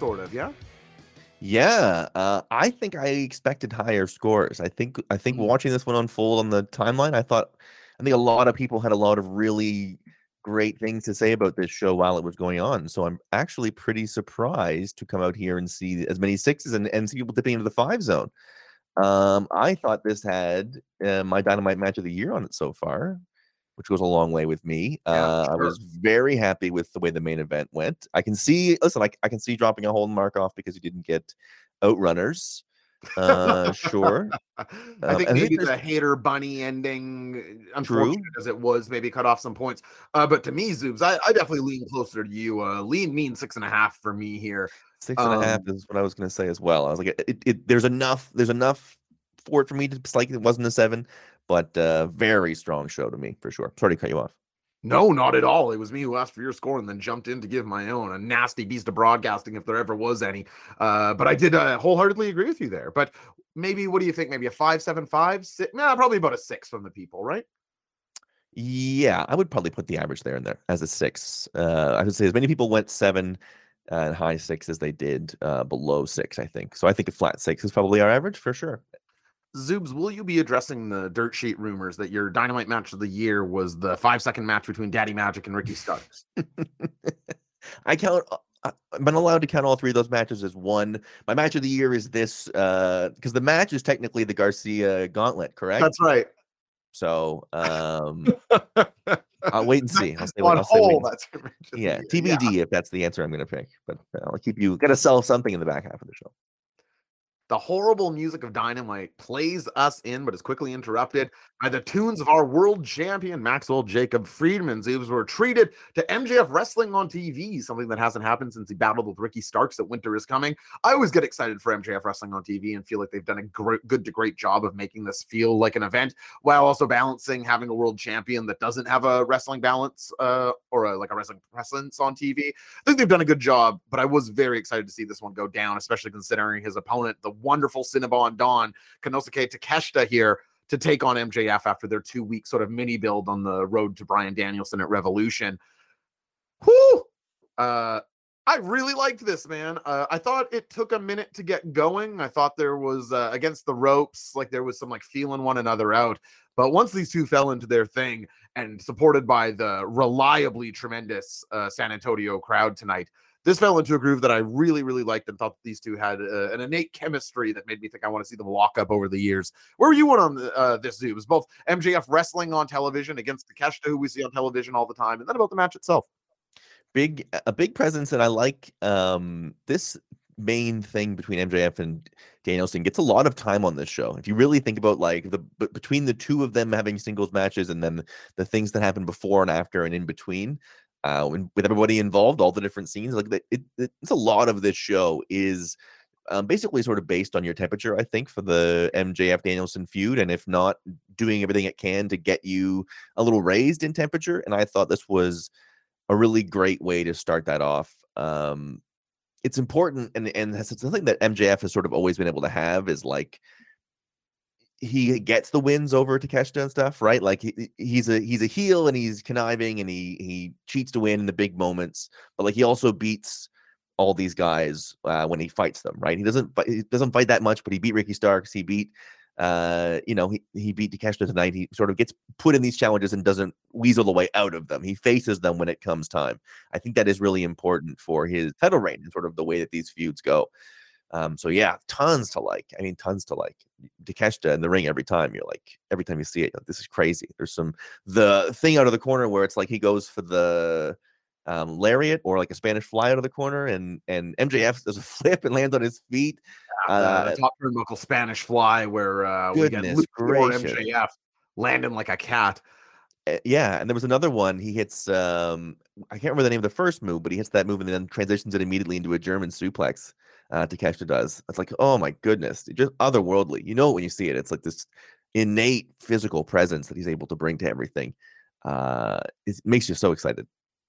sort of. Yeah. Yeah, uh, I think I expected higher scores. I think I think Mm. watching this one unfold on the timeline, I thought I think a lot of people had a lot of really great things to say about this show while it was going on. So I'm actually pretty surprised to come out here and see as many sixes and, and see people dipping into the five zone. Um, I thought this had uh, my dynamite match of the year on it so far, which goes a long way with me. Yeah, Uh, I was very happy with the way the main event went. I can see, listen, I, I can see dropping a Holden mark off because you didn't get outrunners. Uh, sure. I Um, think maybe there's- the Hayter bunny ending, unfortunate as it was, maybe cut off some points. Uh, but to me, Zoobs, I, I definitely lean closer to you. Uh, lean mean six and a half for me here. Six and a half Um, is what I was going to say as well. I was like, it, it, there's enough, there's enough for it for me to like it wasn't a seven, but uh, very strong show to me for sure. Sorry to cut you off. No, not at all. It was me who asked for your score and then jumped in to give my own. A nasty beast of broadcasting, if there ever was any. Uh, but I did uh, wholeheartedly agree with you there. But maybe, what do you think? Maybe a five, seven, five, six? Nah, probably about a six from the people, right? Yeah, I would probably put the average there and there as a six. Uh, I would say as many people went seven and high six as they did uh, below six. I think so. I think a flat six is probably our average for sure. Zoobs, will you be addressing the dirt sheet rumors that your dynamite match of the year was the five second match between Daddy Magic and Ricky Starks? I count. uh, I- I've been allowed to count all three of those matches as one. My match of the year is this because the match is technically the Garcia Gauntlet, correct? That's right. So um, I'll wait and see. I'll say, On I'll say whole, that's your match of the yeah. TBD if that's the answer I'm going to pick. But uh, I'll keep you. Got to sell something in the back half of the show. The horrible music of Dynamite plays us in, but is quickly interrupted by the tunes of our world champion, Maxwell Jacob Friedman. Zoobs were treated to MJF wrestling on TV, something that hasn't happened since he battled with Ricky Starks at Winter is Coming. I always get excited for MJF wrestling on TV and feel like they've done a great, good to great job of making this feel like an event while also balancing having a world champion that doesn't have a wrestling balance uh, or a, like a wrestling presence on TV. I think they've done a good job, but I was very excited to see this one go down, especially considering his opponent, the wonderful Cinnabon Dawn, Konosuke Takeshita here to take on MJF after their two week sort of mini build on the road to Bryan Danielson at Revolution. Whew! Uh, I really liked this, man. Uh, I thought it took a minute to get going. I thought there was uh, against the ropes, like there was some like feeling one another out. But once these two fell into their thing and supported by the reliably tremendous uh, San Antonio crowd tonight, this fell into a groove that I really, really liked and thought these two had uh, an innate chemistry that made me think I want to see them lock up over the years. Where were you on the, uh, this zoo? It was both MJF wrestling on television against Takeshita, who we see on television all the time, and then about the match itself. Big a big presence, and I like um, this main thing between MJF and Danielson gets a lot of time on this show. If you really think about like the between the two of them having singles matches and then the things that happen before and after and in between, uh, with everybody involved, all the different scenes, like it, it's a lot of this show is um, basically sort of based on your temperature, I think, for the MJF Danielson feud, and if not, doing everything it can to get you a little raised in temperature. And I thought this was a really great way to start that off. Um, it's important, and and that's something that MJF has sort of always been able to have is like he gets the wins over Takeshita and stuff, right? Like he, he's a he's a heel and he's conniving and he he cheats to win in the big moments, but like he also beats all these guys uh, when he fights them, right? He doesn't he doesn't fight that much, but he beat Ricky Starks. He beat uh you know he, he beat Takeshita tonight. He sort of gets put in these challenges and doesn't weasel the way out of them. He faces them when it comes time. I think that is really important for his title reign and sort of the way that these feuds go. Um, so yeah, tons to like. I mean, tons to like. Takeshita in the ring every time. You're like, every time you see it, like, this is crazy. There's some the thing out of the corner where it's like he goes for the um, lariat or like a Spanish fly out of the corner, and and MJF does a flip and lands on his feet. Uh, Uh, top turnbuckle Spanish fly, where uh, we get Luke gracious. MJF landing like a cat. Uh, yeah, and there was another one. He hits um I can't remember the name of the first move, but he hits that move and then transitions it immediately into a German suplex. Uh Takeshita does. It's like, oh my goodness, it's just otherworldly. You know it when you see it. It's like this innate physical presence that he's able to bring to everything. Uh it makes you so excited.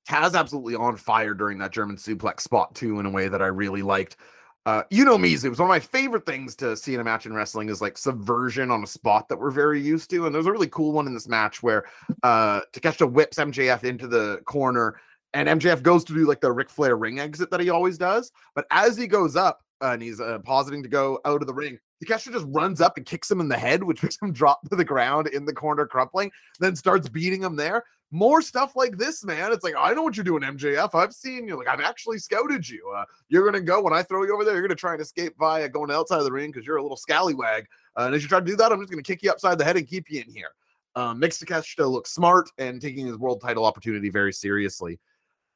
Taz absolutely on fire during that German suplex spot too, in a way that I really liked. Uh, you know me, it was One of my favorite things to see in a match in wrestling is like subversion on a spot that we're very used to. And there's a really cool one in this match where uh Takeshita whips MJF into the corner and MJF goes to do like the Ric Flair ring exit that he always does. But as he goes up and he's uh, positing to go out of the ring, The Takeshita just runs up and kicks him in the head, which makes him drop to the ground in the corner, crumpling. Then starts beating him there. More stuff like this, man. It's like I know what you're doing, MJF. I've seen you. Like I've actually scouted you. Uh, you're gonna go when I throw you over there. You're gonna try and escape via going outside of the ring because you're a little scallywag. Uh, and as you try to do that, I'm just gonna kick you upside the head and keep you in here. Um, makes Takeshita look smart and taking his world title opportunity very seriously.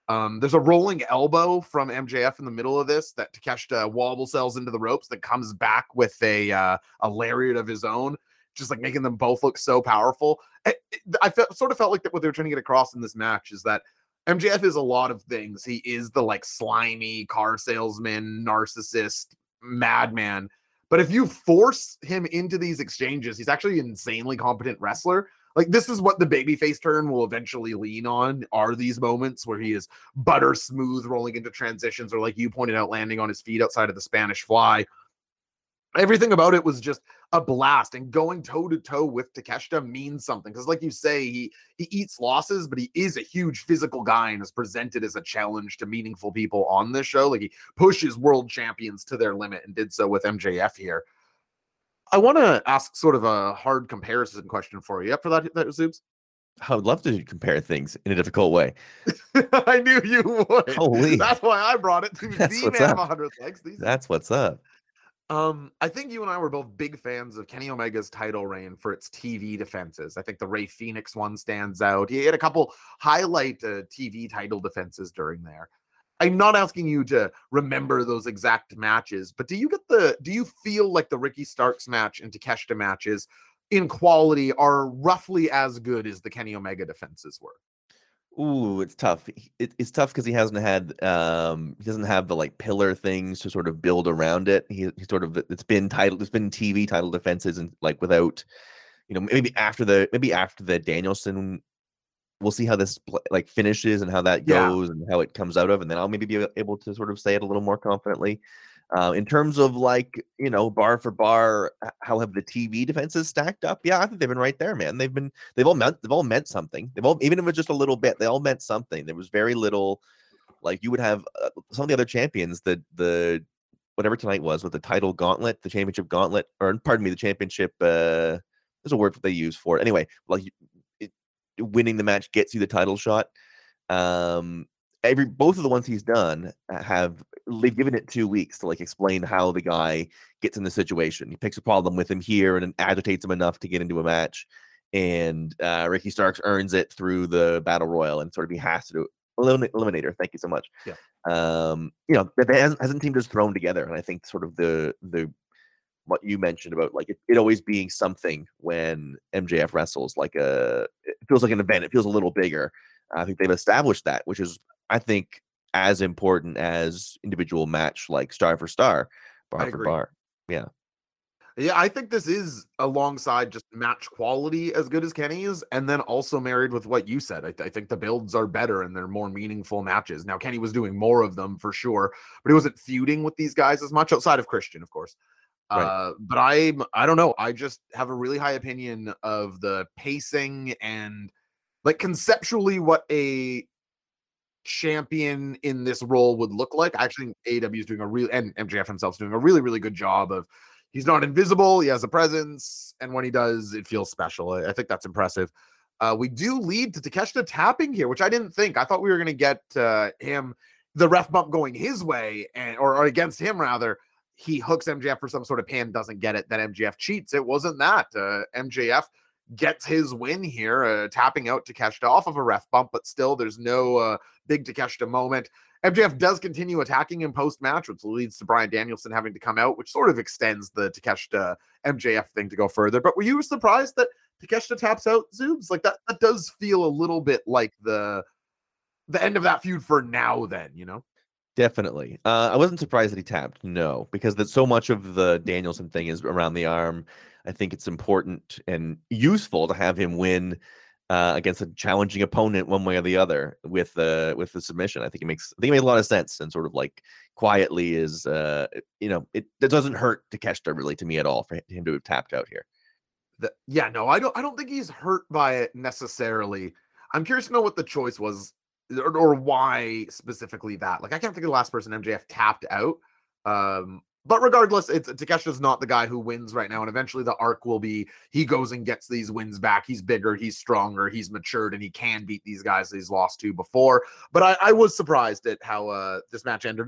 Um, there's a rolling elbow from MJF in the middle of this that Takeshita wobble sells into the ropes that comes back with a uh, a lariat of his own, just like making them both look so powerful. I, I felt sort of felt like that what they were trying to get across in this match is that MJF is a lot of things. He is the like slimy car salesman, narcissist, madman. But if you force him into these exchanges, he's actually an insanely competent wrestler like this is what the babyface turn will eventually lean on are these moments where he is butter smooth rolling into transitions or like you pointed out landing on his feet outside of the spanish fly. Everything about it was just a blast and going toe to toe with Takeshita means something because like you say he he eats losses but he is a huge physical guy and is presented as a challenge to meaningful people on this show. Like he pushes world champions to their limit and did so with MJF here I want to ask sort of a hard comparison question for you. Up for that, that Zoobs? I would love to compare things in a difficult way. I knew you would. Holy. That's why I brought it to That's the what's man up. of 100 legs. These That's what's up. um, I think you and I were both big fans of Kenny Omega's title reign for its TV defenses. I think the Rey Fenix one stands out. He had a couple highlight uh, TV title defenses during there. I'm not asking you to remember those exact matches, but do you get the do you feel like the Ricky Starks match and Takeshita matches in quality are roughly as good as the Kenny Omega defenses were? Ooh, it's tough. It, it's tough because he hasn't had um he doesn't have the like pillar things to sort of build around it. He, he sort of it's been titled it's been TV title defenses and like without you know maybe after the maybe after the Danielson we'll see how this like finishes and how that Yeah. goes and how it comes out of and then I'll maybe be able to sort of say it a little more confidently. Uh, in terms of like you know bar for bar, how have the TV defenses stacked up? Yeah, I think they've been right there, man. They've been they've all meant they've all meant something. They've all even if it's just a little bit, they all meant something. There was very little like you would have uh, some of the other champions the the whatever tonight was with the title gauntlet, the championship gauntlet, or pardon me, the championship. uh There's a word that they use for it. Anyway, like it, winning the match gets you the title shot. Um, every both of the ones he's done have they've given it two weeks to like explain how the guy gets in the situation. He picks a problem with him here and agitates him enough to get into a match. And uh, Ricky Starks earns it through the battle royal and sort of he has to do Elimin- Eliminator. Thank you so much. Yeah. Um, you know, that that hasn't, hasn't team just thrown together, and I think sort of the the what you mentioned about like it, it always being something when MJF wrestles, like a it feels like an event. It feels a little bigger. I think they've established that, which is I think as important as individual match like star for star, bar for bar. Yeah, Yeah. I think this is alongside just match quality as good as Kenny's, and then also married with what you said. I, th- I think the builds are better and they're more meaningful matches. Now, Kenny was doing more of them for sure, but he wasn't feuding with these guys as much outside of Christian, of course. Right. Uh, but I'm I don't know. I just have a really high opinion of the pacing and like conceptually what a champion in this role would look like. I actually think AEW is doing a real and MJF himself is doing a really, really good job of he's not invisible, he has a presence, and when he does, it feels special. I, I think that's impressive. Uh, we do lead to Takeshita tapping here, which I didn't think. I thought we were gonna get uh, him the ref bump going his way and or, or against him rather. He hooks MJF for some sort of pin, doesn't get it. Then MJF cheats. It wasn't that. Uh, MJF gets his win here, uh, tapping out Takeshita off of a ref bump, but still there's no uh, big Takeshita moment. MJF does continue attacking him post match, which leads to Bryan Danielson having to come out, which sort of extends the Takeshita MJF thing to go further. But were you surprised that Takeshita taps out Zoobs? Like that, that does feel a little bit like the the end of that feud for now, then, you know? Definitely. Uh, I wasn't surprised that he tapped. No, because that so much of the Danielson thing is around the arm. I think it's important and useful to have him win uh, against a challenging opponent, one way or the other, with the with the submission. I think it makes. I think it made a lot of sense and sort of like quietly is. Uh, you know, it, it doesn't hurt to Takeshita really to me at all for him to have tapped out here. The, yeah, no, I don't I don't think he's hurt by it necessarily. I'm curious to know what the choice was or, or why specifically that. Like I can't think of the last person MJF tapped out. Um, but regardless, it's Takeshita's not the guy who wins right now, and eventually the arc will be he goes and gets these wins back. He's bigger, he's stronger, he's matured, and he can beat these guys that he's lost to before. But I, I was surprised at how uh, this match ended,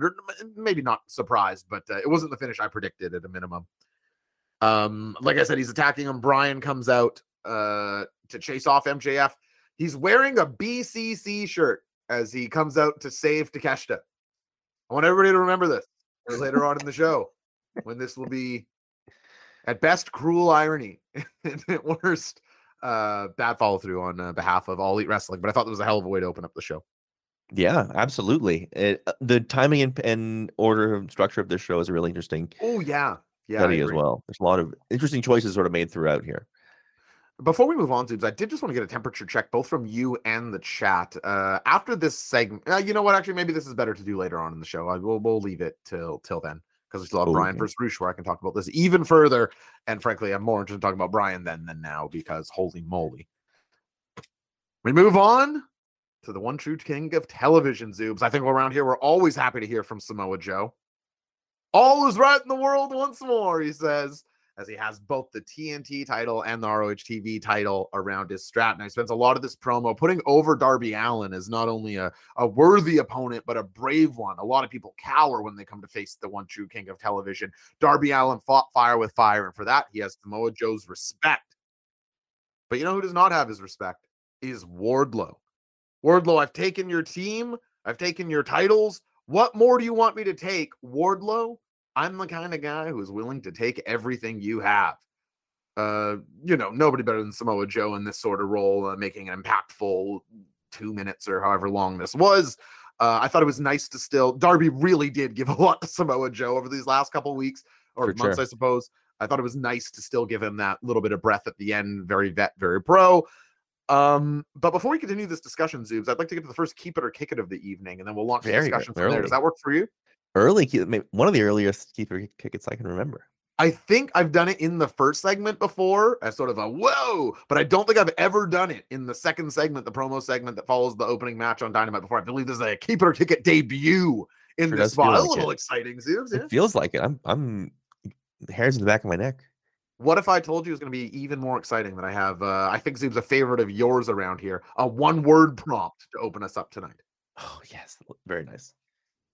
maybe not surprised, but uh, it wasn't the finish I predicted at a minimum. Um, like I said, he's attacking him. Bryan comes out uh, to chase off MJF. He's wearing a BCC shirt as he comes out to save Takeshita. I want everybody to remember this later on in the show when this will be at best cruel irony and at worst uh bad follow through on uh, behalf of all elite wrestling but i thought that was a hell of a way to open up the show. Yeah absolutely. It, uh, the timing and, and order and structure of this show is really interesting. Oh yeah. Yeah study as well. There's a lot of interesting choices sort of made throughout here before we move on, Zoobs, I did just want to get a temperature check both from you and the chat. Uh, after this segment, uh, you know what? Actually, maybe this is better to do later on in the show. I will we'll leave it till till then because we still have oh, Bryan okay. versus Rush where I can talk about this even further. And frankly, I'm more interested in talking about Bryan then than now because holy moly. We move on to the one true king of television, Zoobs. I think around here we're always happy to hear from Samoa Joe. All is right in the world once more, he says as he has both the TNT title and the ROH TV title around his strap. Now he spends a lot of this promo putting over Darby Allin as not only a, a worthy opponent, but a brave one. A lot of people cower when they come to face the one true king of television. Darby Allin fought fire with fire, and for that, he has Samoa Joe's respect. But you know who does not have his respect? Is Wardlow. Wardlow, I've taken your team, I've taken your titles. What more do you want me to take? Wardlow, I'm the kind of guy who is willing to take everything you have. Uh, you know, nobody better than Samoa Joe in this sort of role, uh, making an impactful two minutes or however long this was. Uh, I thought it was nice to still. Darby really did give a lot to Samoa Joe over these last couple weeks or For months, sure. I suppose. I thought it was nice to still give him that little bit of breath at the end. Very vet, very pro. Um, but before we continue this discussion, Zoobs, I'd like to get to the first keep it or kick it of the evening, and then we'll launch the discussion from there. Does that work for you? Early, one of the earliest keeper tickets I can remember. I think I've done it in the first segment before as sort of a whoa, but I don't think I've ever done it in the second segment, the promo segment that follows the opening match on Dynamite before. I believe this is a keeper it or kick it debut in sure this spot. Like a little it. exciting, Zeus. Yeah. It feels like it. I'm I'm hairs in the back of my neck. What if I told you it was going to be even more exciting than I have? Uh, I think Zoom's a favorite of yours around here. A one word prompt to open us up tonight. Oh, yes. Very nice.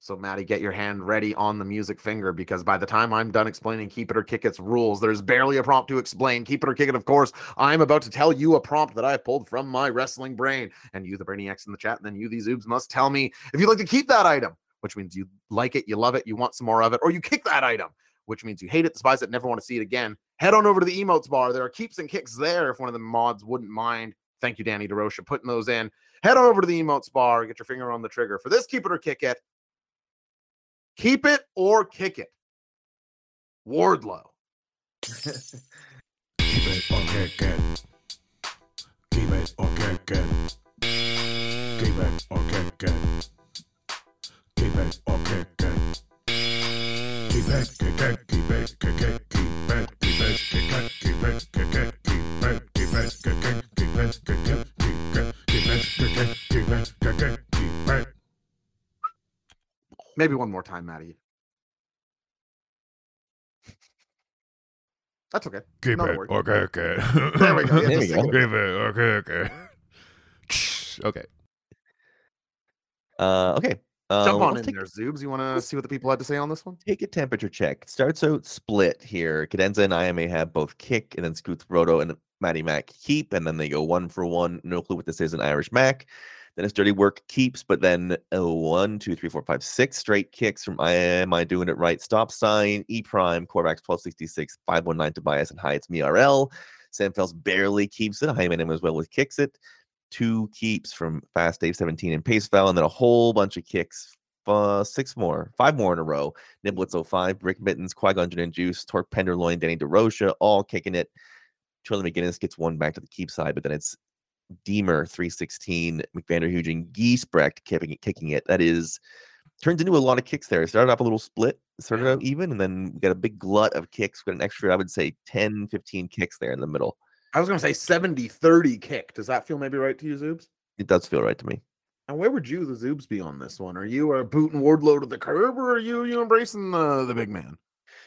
So, Maddie, get your hand ready on the music finger because by the time I'm done explaining Keep It or Kick It's rules, there's barely a prompt to explain. Keep It or Kick It, of course, I'm about to tell you a prompt that I pulled from my wrestling brain. And you, the Brainiacs in the chat, and then you, these oobs, must tell me if you'd like to keep that item, which means you like it, you love it, you want some more of it, or you kick that item, which means you hate it, despise it, never want to see it again. Head on over to the emotes bar. There are keeps and kicks there if one of the mods wouldn't mind. Thank you, Danny DeRocha, putting those in. Head on over to the emotes bar, get your finger on the trigger for this Keep It or Kick It. Keep it or kick it. Wardlow. Keep it or kick it. Keep it or kick it. Keep it or kick it. Keep it or kick it. Keep it, kick it, keep it, kick it, keep it, keep it, it, keep it, it, keep it, keep it, it, keep it, it, keep it, keep it, it, keep it, kick it. Maybe one more time, Maddie. That's okay. Keep Not it. Okay, okay. there we go. Yeah, there we go. Keep it. Okay, okay. okay. Uh, okay. Uh, Jump on in take, there, Zoobs. You want to see what the people had to say on this one? Take a temperature check. Starts out split here. Cadenza and IMA have both kick, and then Scoots Roto and Matty Mac keep, and then they go one for one. No clue what this is in Irish Mac. Then it's dirty work keeps, but then oh, one, two, three, four, five, six straight kicks from I am I doing it right? Stop sign, E prime, Corvax 1266, 519 Tobias, and hi, it's me RL. Sanfels barely keeps it. Hyman as well with kicks it. Two keeps from Fast Dave 17 and Pace Foul, and then a whole bunch of kicks. Uh, six more, five more in a row. Niblitz 05, Rick Mittens, Qui Gon and Juice, Torque Penderloin, Danny DeRocha, all kicking it. Charlie McGinnis gets one back to the keep side, but then it's Deemer 316, McVander and Giesbrecht kicking, kicking it. That is turns into a lot of kicks there. It started off a little split, started out even, and then we got a big glut of kicks. We got an extra, I would say, 10, 15 kicks there in the middle. I was going to say 70 30 kick. Does that feel maybe right to you, Zoobs? It does feel right to me. And where would you, the Zoobs, be on this one? Are you uh, booting Wardlow to the curb, or are you you embracing the the big man?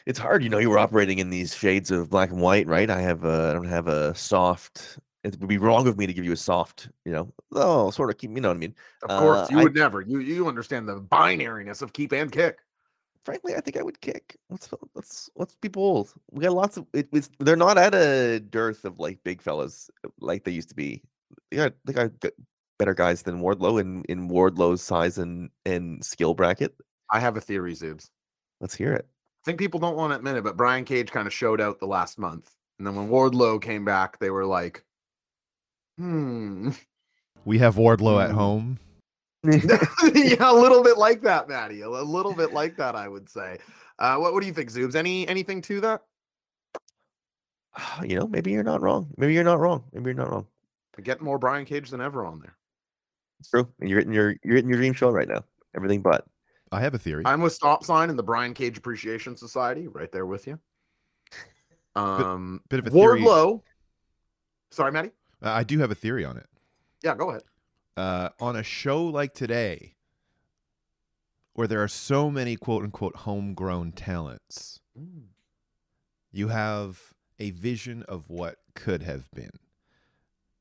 It's hard, you know. You were operating in these shades of black and white, right? I have a, I don't have a soft. It would be wrong of me to give you a soft, you know. Oh, sort of keep, you know what I mean. Of course, Uh, you I- would never. You you understand the binariness of keep and kick. frankly, I think I would kick. Let's let's let's be bold. We got lots of it, it's, they're not at a dearth of like big fellas like they used to be. They got they got better guys than Wardlow in in Wardlow's size and and skill bracket. I have a theory, Zoobs. Let's hear it. I think people don't want to admit it, but Brian Cage kind of showed out the last month. And then when Wardlow came back, they were like, hmm. We have Wardlow at Mm. home. yeah, a little bit like that, Maddie. A little bit like that, I would say. Uh, what, what do you think, Zoobs? Any anything to that? you know, maybe you're not wrong. Maybe you're not wrong. Maybe you're not wrong. Get more Brian Cage than ever on there. It's true. You're in your you're in your dream show right now. Everything but. I have a theory. I'm with Stop Sign and the Brian Cage Appreciation Society, right there with you. Um, bit of a theory. Wardlow. Sorry, Maddie. Uh, I do have a theory on it. Yeah, go ahead. Uh, on a show like today, where there are so many quote unquote homegrown talents, you have a vision of what could have been.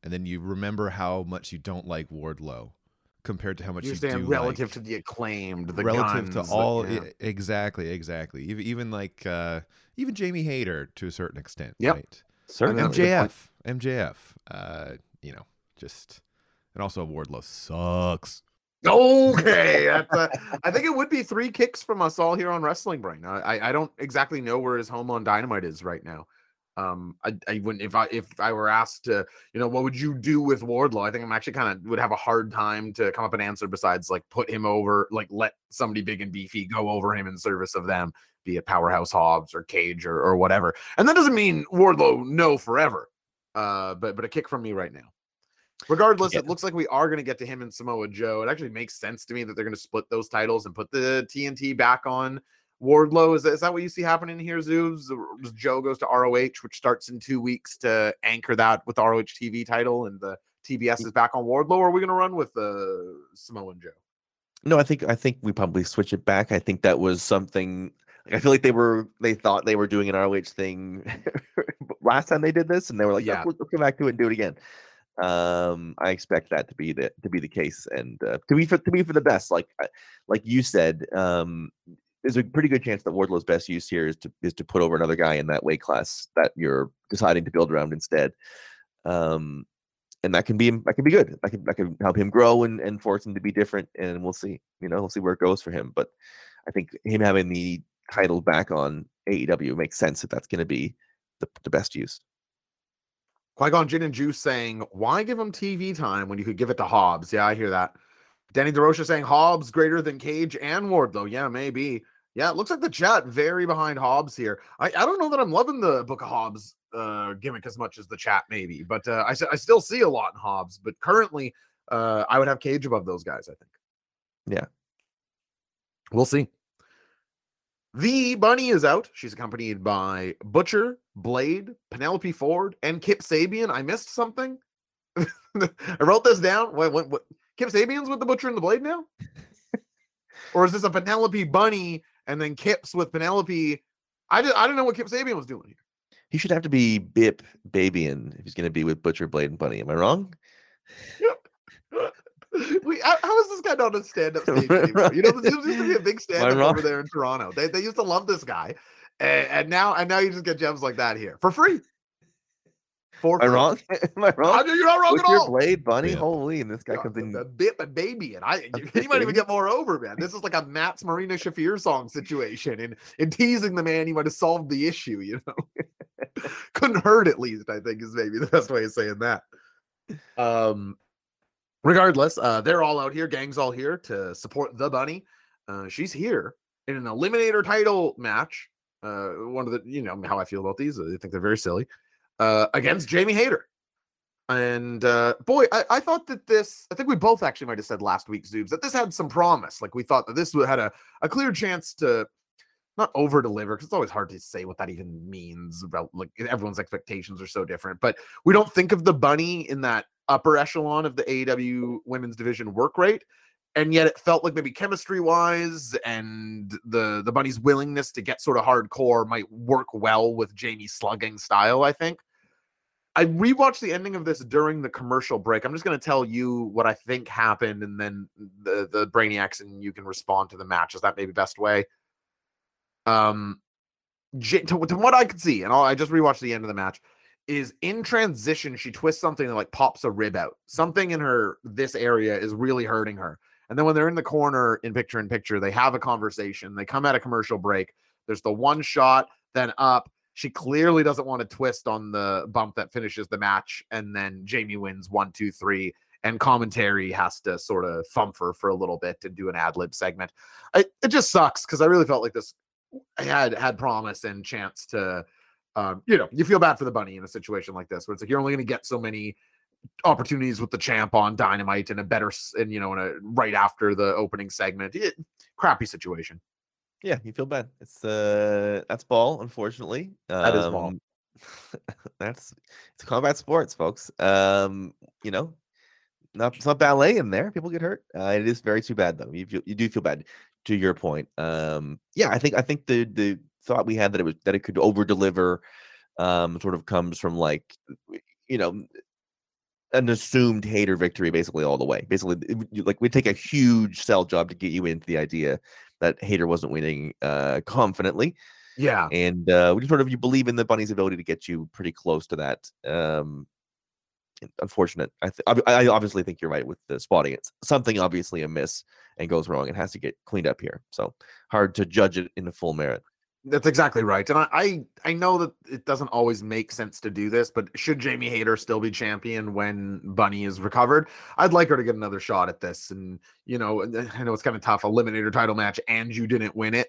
And then you remember how much you don't like Wardlow compared to how much You you, stand do relative like, to the acclaimed, the relative guns, to the- all yeah. e- exactly exactly even, even like uh even jamie Hayter to a certain extent Yep. right Certainly. that's a point. mjf mjf uh you know just and also wardlow sucks Okay, that's a, I think it would be three kicks from us all here on Wrestling Brain. I I- I don't exactly know where his home on Dynamite is right now. Um, I, I wouldn't if I if I were asked to, you know, what would you do with Wardlow? I think I'm actually kind of would have a hard time to come up an answer besides like put him over, like let somebody big and beefy go over him in service of them, be it Powerhouse Hobbs or Cage or or whatever. And that doesn't mean Wardlow no forever. Uh, but but a kick from me right now. Regardless, Yeah. it looks like we are going to get to him and Samoa Joe. It actually makes sense to me that they're going to split those titles and put the TNT back on Wardlow. Is that, is that what you see happening here, Zoobs? Joe goes to ROH, which starts in two weeks to anchor that with the ROH TV title, and the TBS is back on Wardlow. Or are we going to run with uh, Samoa Joe? No, I think I think we probably switch it back. I think that was something. Like, I feel like they were they thought they were doing an ROH thing last time they did this, and they were like, Yeah. "Yeah, let's come back to it and do it again." Um, I expect that to be the to be the case, and uh, to be for to be for the best. Like like you said, um, there's a pretty good chance that Wardlow's best use here is to is to put over another guy in that weight class that you're deciding to build around instead. Um, and that can be that can be good. That can that can help him grow and, and force him to be different. And we'll see. You know, we'll see where it goes for him. But I think him having the title back on AEW makes sense that that's going to be the, the best use. Qui Gon Jin and Juice saying, "Why give him TV time when you could give it to Hobbs?" Yeah, I hear that. Danny DeRocha saying Hobbs greater than Cage and Wardlow. Yeah, maybe. Yeah, it looks like the chat very behind Hobbs here. I, I don't know that I'm loving the Book of Hobbs uh, gimmick as much as the chat maybe, but uh, I I still see a lot in Hobbs. But currently, uh, I would have Cage above those guys. I think. Yeah. we'll see. The Bunny is out. She's accompanied by Butcher, Blade, Penelope Ford, and Kip Sabian. I missed something. I wrote this down. What, what, what? Kip Sabian's with the Butcher and the Blade now? or is this a Penelope Bunny and then Kip's with Penelope? I I don't know what Kip Sabian was doing here. He should have to be Bip Babian if he's going to be with Butcher, Blade, and Bunny. Am I wrong? We, how, how is this guy not a stand-up stage anymore? You know, this used to be a big stand-up over there in Toronto. They, they used to love this guy, and, and now and now you just get gems like that here for free. For Am I wrong? Am I I- wrong? You're not wrong at Butcher, all. Blade, Bunny. Bip. Holy, and this guy Yeah, comes the- in. a bit and baby, and I you, bit might even get more over, man. This is like a Matt's Marina Shafir song situation, and and teasing the man, you might have solved the issue. You know, couldn't hurt at least. I think is maybe the best way of saying that. Um, regardless, uh, they're all out here, gang's all here to support the bunny. Uh, she's here in an eliminator title match. Uh, one of the you know how I feel about these. I think they're very silly. Uh, against Jamie Hayter. And uh, boy, I, I thought that this, I think we both actually might have said last week, Zoobs, that this had some promise. Like we thought that this had a, a clear chance to not over deliver because it's always hard to say what that even means about like everyone's expectations are so different but we don't think of the bunny in that upper echelon of the AEW women's division work rate and yet it felt like maybe chemistry wise and the the bunny's willingness to get sort of hardcore might work well with Jamie's slugging style I think I rewatched the ending of this during the commercial break. I'm just going to tell you what I think happened, and then the the brainiacs and you can respond to the match. Is that maybe best way? Um, to, to what I could see, and I'll, I just rewatched the end of the match. Is in transition, she twists something that like pops a rib out. Something in her this area is really hurting her. And then when they're in the corner in picture in picture, they have a conversation. They come at a commercial break. There's the one shot, then up, she clearly doesn't want to twist on the bump that finishes the match, and then Jamie wins one, two, three, and commentary has to sort of thump her for a little bit and do an ad lib segment. I, it just sucks because I really felt like this had had promise and chance to, um, you know, you feel bad for the bunny in a situation like this where it's like you're only going to get so many opportunities with the champ on Dynamite and a better, and you know, in a right after the opening segment. It, crappy situation. Yeah, you feel bad. It's uh that's ball, unfortunately. That is ball. Um, that's it's combat sports, folks. Um, you know, not it's not ballet in there. People get hurt. Uh, it is very too bad though. You feel, you do feel bad. To your point, um, yeah, I think I think the the thought we had that it was that it could over deliver, um, sort of comes from like, you know, an assumed Hayter victory basically all the way. Basically, it like we take a huge sell job to get you into the idea that Hayter wasn't winning uh confidently, Yeah. and uh, we just sort of you believe in the bunny's ability to get you pretty close to that. Um, unfortunate. I th- I obviously think you're right with the spotting. It's something obviously amiss and goes wrong. It has to get cleaned up here. So hard to judge it in the full merit. That's exactly right. And I, I I know that it doesn't always make sense to do this, but should Jamie Hayter still be champion when Bunny is recovered? I'd like her to get another shot at this. And you know, I know it's kind of tough, eliminator title match, and you didn't win it.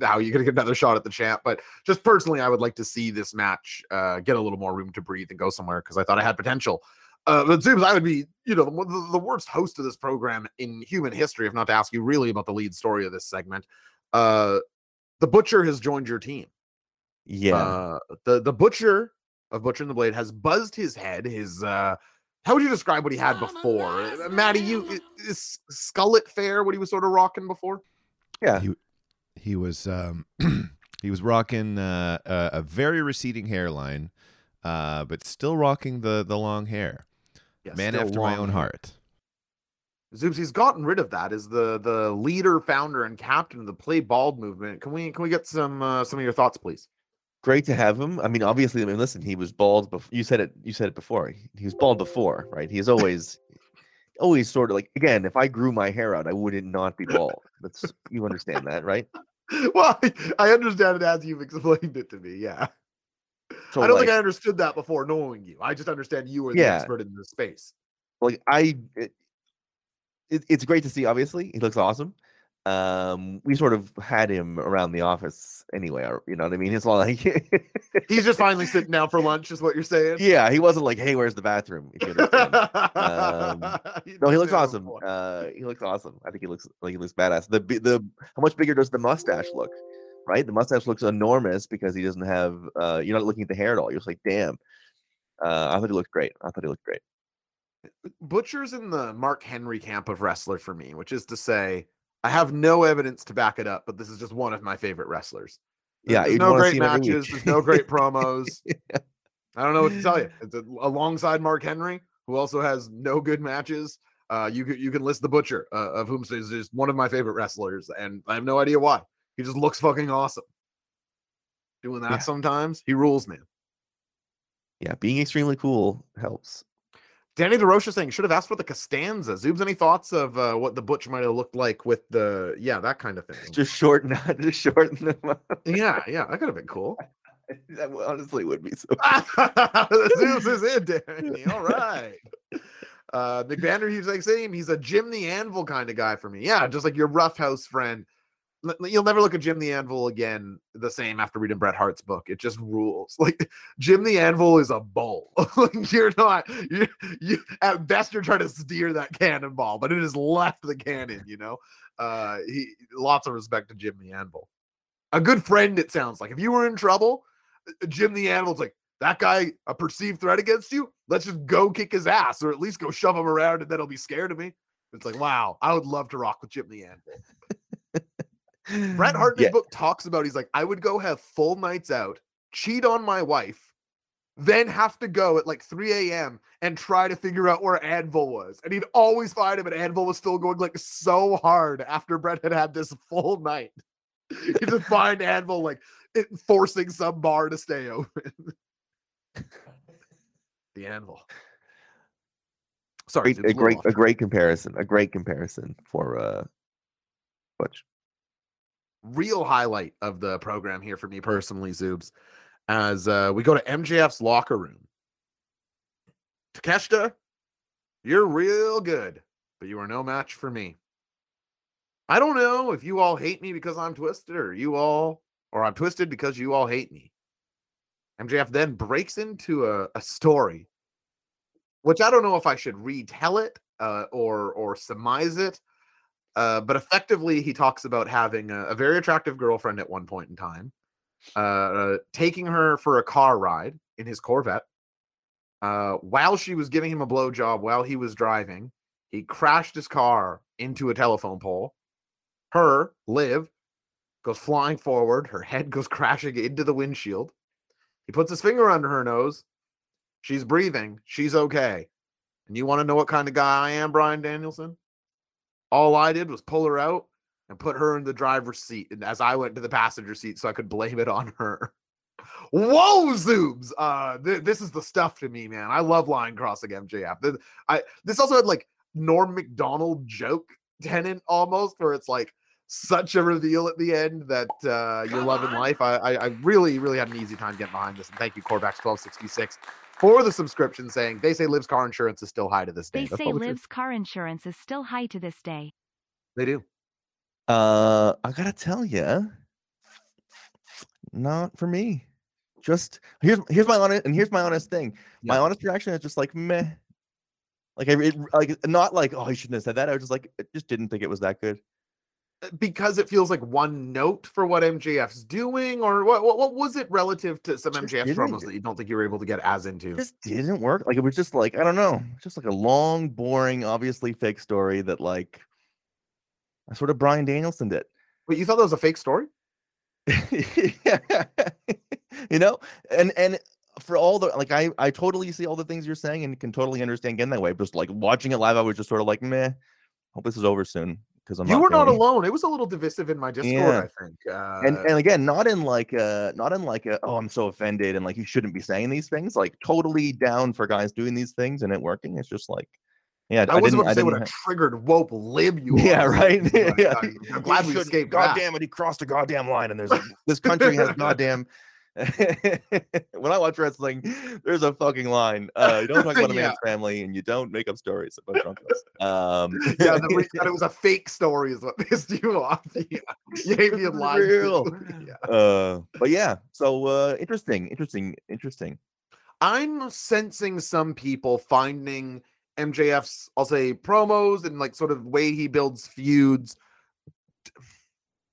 How you gonna get another shot at the champ? But just personally, I would like to see this match uh, get a little more room to breathe and go somewhere because I thought I had potential. Uh, but Zooms, I would be, you know, the, the worst host of this program in human history, if not to ask you really about the lead story of this segment. Uh, the butcher has joined your team. Yeah. Uh, the the butcher of Butcher and the Blade has buzzed his head. His uh, how would you describe what he had before? Uh, Maddie, you i- is Skullet fair? What he was sort of rocking before? yeah. He he was um he was rocking uh, a, a very receding hairline, uh, but still rocking the the long hair. Yeah, Man after my own hair. heart. Zoobs, he's gotten rid of that as the the leader, founder, and captain of the Play Bald movement. Can we can we get some uh, some of your thoughts, please? great to have him. I mean, obviously, I mean, listen, he was bald before. You said it. You said it before. He, was bald before, right? He's always, always sort of like. Again, if I grew my hair out, I wouldn't not be bald. That's you understand that, right? well, I, I understand it as you've explained it to me. Yeah, So I don't like, think I understood that before knowing you. I just understand you are the Yeah. expert in this space. like I, it, it, it's great to see. Obviously, he looks awesome. Um, we sort of had him around the office anyway. or- You know what I mean? It's not like, He's just finally sitting down for lunch, is what you're saying. yeah, he wasn't like, hey, where's the bathroom? If you understand. Um, No, he looks awesome. Uh, he looks awesome. I think he looks like he looks badass. The the how much bigger does the mustache look? Right, the mustache looks enormous because he doesn't have. Uh, you're not looking at the hair at all. You're just like, damn. Uh, I thought he looked great. I thought he looked great. Butcher's in the Mark Henry camp of wrestler for me, which is to say, I have no evidence to back it up, but this is just one of my favorite wrestlers. Yeah, there's no great see him every matches. There's no great promos. I don't know what to tell you. It's a, alongside Mark Henry, who also has no good matches. Uh, you can you can list the Butcher, uh, of whom is just one of my favorite wrestlers, and I have no idea why. He just looks fucking awesome. Doing that Yeah. sometimes, he rules, man. Yeah, being extremely cool helps. Danny DeRocha saying should have asked for the Costanza. Zoobs, any thoughts of uh, what the Butch might have looked like with the yeah that kind of thing? Just shorten, just shorten them. up. yeah, yeah, that could have been cool. that honestly would be so. Zoobs is in, Danny. All right. Uh, McVander, he's like same. He's a Jim the Anvil kind of guy for me. Yeah, just like your rough house friend. You'll never look at Jim the Anvil again the same after reading Bret Hart's book. It just rules. Like Jim the Anvil is a bull. like you're not. You, you at best you're trying to steer that cannonball, but it has left the cannon. You know. Uh, he lots of respect to Jim the Anvil. A good friend, it sounds like. If you were in trouble, uh, Jim the Anvil's like, that guy a perceived threat against you. Let's just go kick his ass, or at least go shove him around, and then he'll be scared of me. It's like, wow, I would love to rock with Jim the Anvil. Bret Hart in his Yeah. book talks about he's like, I would go have full nights out, cheat on my wife, then have to go at like 3 a.m. and try to figure out where Anvil was. And he'd always find him, and Anvil was still going like so hard after Bret had had this full night. He'd just find Anvil like it, forcing some bar to stay open. the Anvil. Sorry, Great, a great, a great comparison. A great comparison for uh, Butch. Real highlight of the program here for me personally, Zoobs, as uh, we go to MJF's locker room. Takeshita, you're real good, but you are no match for me. I don't know if you all hate me because I'm twisted, or you all, or I'm twisted because you all hate me. MJF then breaks into a, a story, which I don't know if I should retell it uh, or or surmise it. Uh, but effectively, he talks about having a, a very attractive girlfriend at one point in time, uh, uh, taking her for a car ride in his Corvette. Uh, while she was giving him a blowjob while he was driving, he crashed his car into a telephone pole. Her, Liv, goes flying forward. Her head goes crashing into the windshield. He puts his finger under her nose. She's breathing. She's okay. And you want to know what kind of guy I am, Bryan Danielson? All I did was pull her out and put her in the driver's seat, and as I went to the passenger seat, so I could blame it on her. Whoa, zooms! Uh, th- this is the stuff to me, man. I love line crossing MJF. Th- I this also had like Norm Macdonald joke tenant almost, where it's like such a reveal at the end that uh, you're Come loving on. life. I, I I really really had an easy time getting behind this, and thank you, Corvax twelve sixty six. For the subscription, saying they say Liv's car insurance is still high to this day. They That's say probably true. Liv's car insurance is still high to this day. They do. Uh, I gotta tell you, not for me. Just here's here's my honest and here's my honest thing. My honest reaction is just like meh. Like I it, like not like oh he shouldn't have said that. I was just like I just didn't think it was that good. Because it feels like one note for what MJF's doing, or what? What, what was it relative to some Just MJF promos that you don't think you were able to get as into? It just didn't work. Like it was just like I don't know, just like a long, boring, obviously fake story that like I sort of Bryan Danielson did. Wait, you thought that was a fake story? yeah, you know, and and for all the like, I I totally see all the things you're saying and can totally understand getting that way. Just like watching it live, I was just sort of like, meh. Hope this is over soon because I'm you not were not alone. It was a little divisive in my Discord. Yeah. I think. Uh, And and again, not in like uh not in like a oh I'm so offended and like you shouldn't be saying these things. Like totally down for guys doing these things and it working. It's just like yeah, I, was didn't- about to say what a didn't triggered wope lib you. Yeah, are. right. Yeah. uh, I'm glad we escaped God damn it, he crossed a goddamn line, and there's this country has goddamn. when I watch wrestling, there's a fucking line. Uh, you don't talk about a Yeah. man's family, and you don't make up stories about drunkos. Um, yeah, the that it was a fake story is what pissed you off. Yeah. You hate being lied to. real. Yeah. uh, but yeah, so uh, interesting, interesting, interesting. I'm sensing some people finding MJF's, I'll say, promos and like sort of way he builds feuds,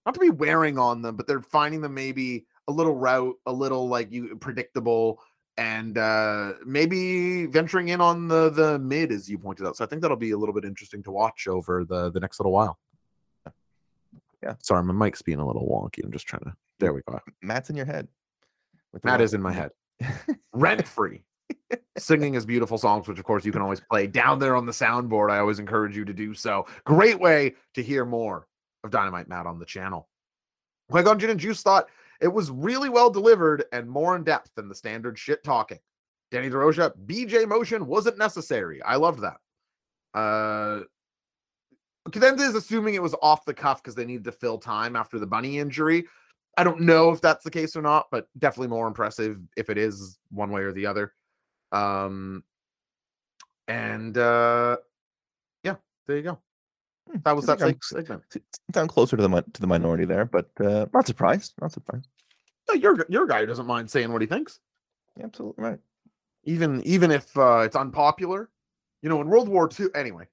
not to be wearing on them, but they're finding them maybe a little route, a little like you predictable, and uh maybe venturing in on the the mid as you pointed out. So I think that'll be a little bit interesting to watch over the the next little while. Yeah. Sorry, my mic's being a little wonky. I'm just trying to. There we go. Matt's in your head. Matt is in my head. rent free singing his beautiful songs which of course you can always play down there on the soundboard i always encourage you to do so great way to hear more of dynamite matt on the channel Qui-Gon Jinn and Juice thought it was really well delivered and more in depth than the standard shit talking. Danny DeRocha, BJ motion wasn't necessary. I loved that. Uh Cadence is assuming it was off the cuff because they needed to fill time after the bunny injury. I don't know if that's the case or not, but definitely more impressive if it is one way or the other. Um and uh yeah, there you go. Hmm, That was that I'm segment. Down closer to the to the minority there, but uh, not surprised. Not surprised. No, you're you're a guy who doesn't mind saying what he thinks. You're absolutely right. even even if uh, it's unpopular. You know, in World War II. Anyway,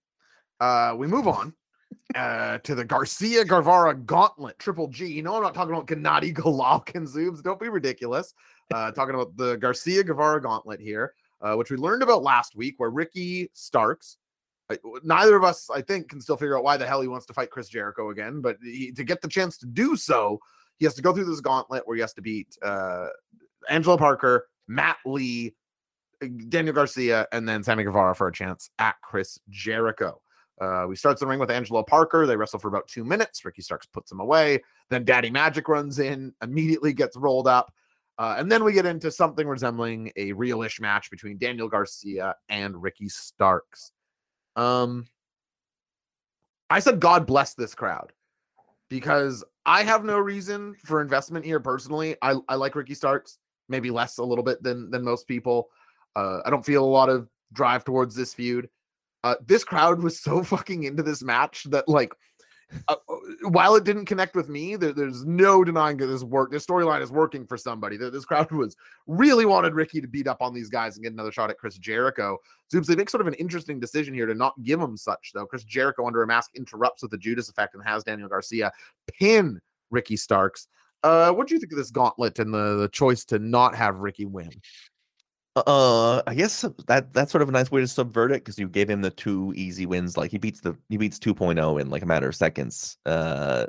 uh, we move on. uh, to the Garcia Guevara Gauntlet Triple G. You know, I'm not talking about Gennady Golovkin Zoobs. Don't be ridiculous. Uh, talking about the Garcia Guevara Gauntlet here, uh, which we learned about last week, where Ricky Starks. Neither of us, I think, can still figure out why the hell he wants to fight Chris Jericho again. But he, to get the chance to do so, he has to go through this gauntlet where he has to beat uh, Angelo Parker, Matt Lee, uh, Daniel Garcia, and then Sammy Guevara for a chance at Chris Jericho. Uh, we start the ring with Angelo Parker. They wrestle for about two minutes. Ricky Starks puts him away. Then Daddy Magic runs in, immediately gets rolled up. Uh, and then we get into something resembling a real-ish match between Daniel Garcia and Ricky Starks. Um, I said, God bless this crowd because I have no reason for investment here personally. I, I like Ricky Starks, maybe less a little bit than than most people. Uh, I don't feel a lot of drive towards this feud. Uh, this crowd was so fucking into this match that like uh, while it didn't connect with me, there, there's no denying that this work. This storyline is working for somebody. That this crowd was really wanted Ricky to beat up on these guys and get another shot at Chris Jericho. Zoobs, they make sort of an interesting decision here to not give him such though. Chris Jericho under a mask interrupts with the Judas effect and has Daniel Garcia pin Ricky Starks. Uh, what do you think of this gauntlet and the, the choice to not have Ricky win? Uh, I guess that that's sort of a nice way to subvert it because you gave him the two easy wins. Like he beats the he beats 2.0 in like a matter of seconds. Uh,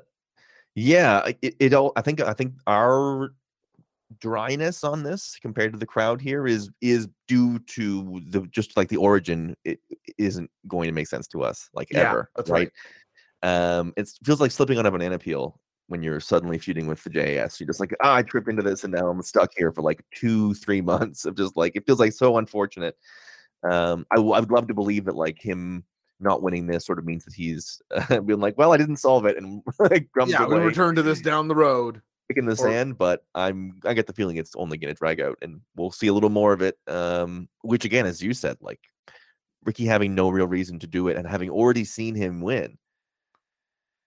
yeah, it, it all. I think I think our dryness on this compared to the crowd here is is due to the just like the origin. It isn't going to make sense to us like Yeah, ever. that's right. Um, it feels like slipping on a banana peel when you're suddenly feuding with the JS. You're just like, ah, I tripped into this and now I'm stuck here for like two, three months of just like it feels like so unfortunate. Um, I, w- I would love to believe that like him not winning this sort of means that he's uh, being like, well, I didn't solve it and like grumps Yeah, away we'll return to this down the road. in the or- sand, but I'm I get the feeling it's only going to drag out, and we'll see a little more of it. Um, which again, as you said, like Ricky having no real reason to do it, and having already seen him win,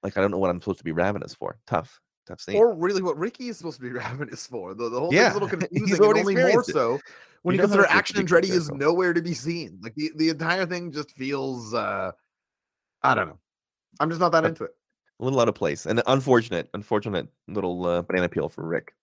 like I don't know what I'm supposed to be ravenous for. Tough, tough scene. Or really what Ricky is supposed to be ravenous for. The, the whole Yeah, thing's a little confusing, and only more it. so when He you consider it feels to Action Andretti is nowhere to be seen. Like the, the entire thing just feels uh I don't know. I'm just not that Uh, into it. a little out of place, and unfortunate, unfortunate little uh, banana peel for Rick.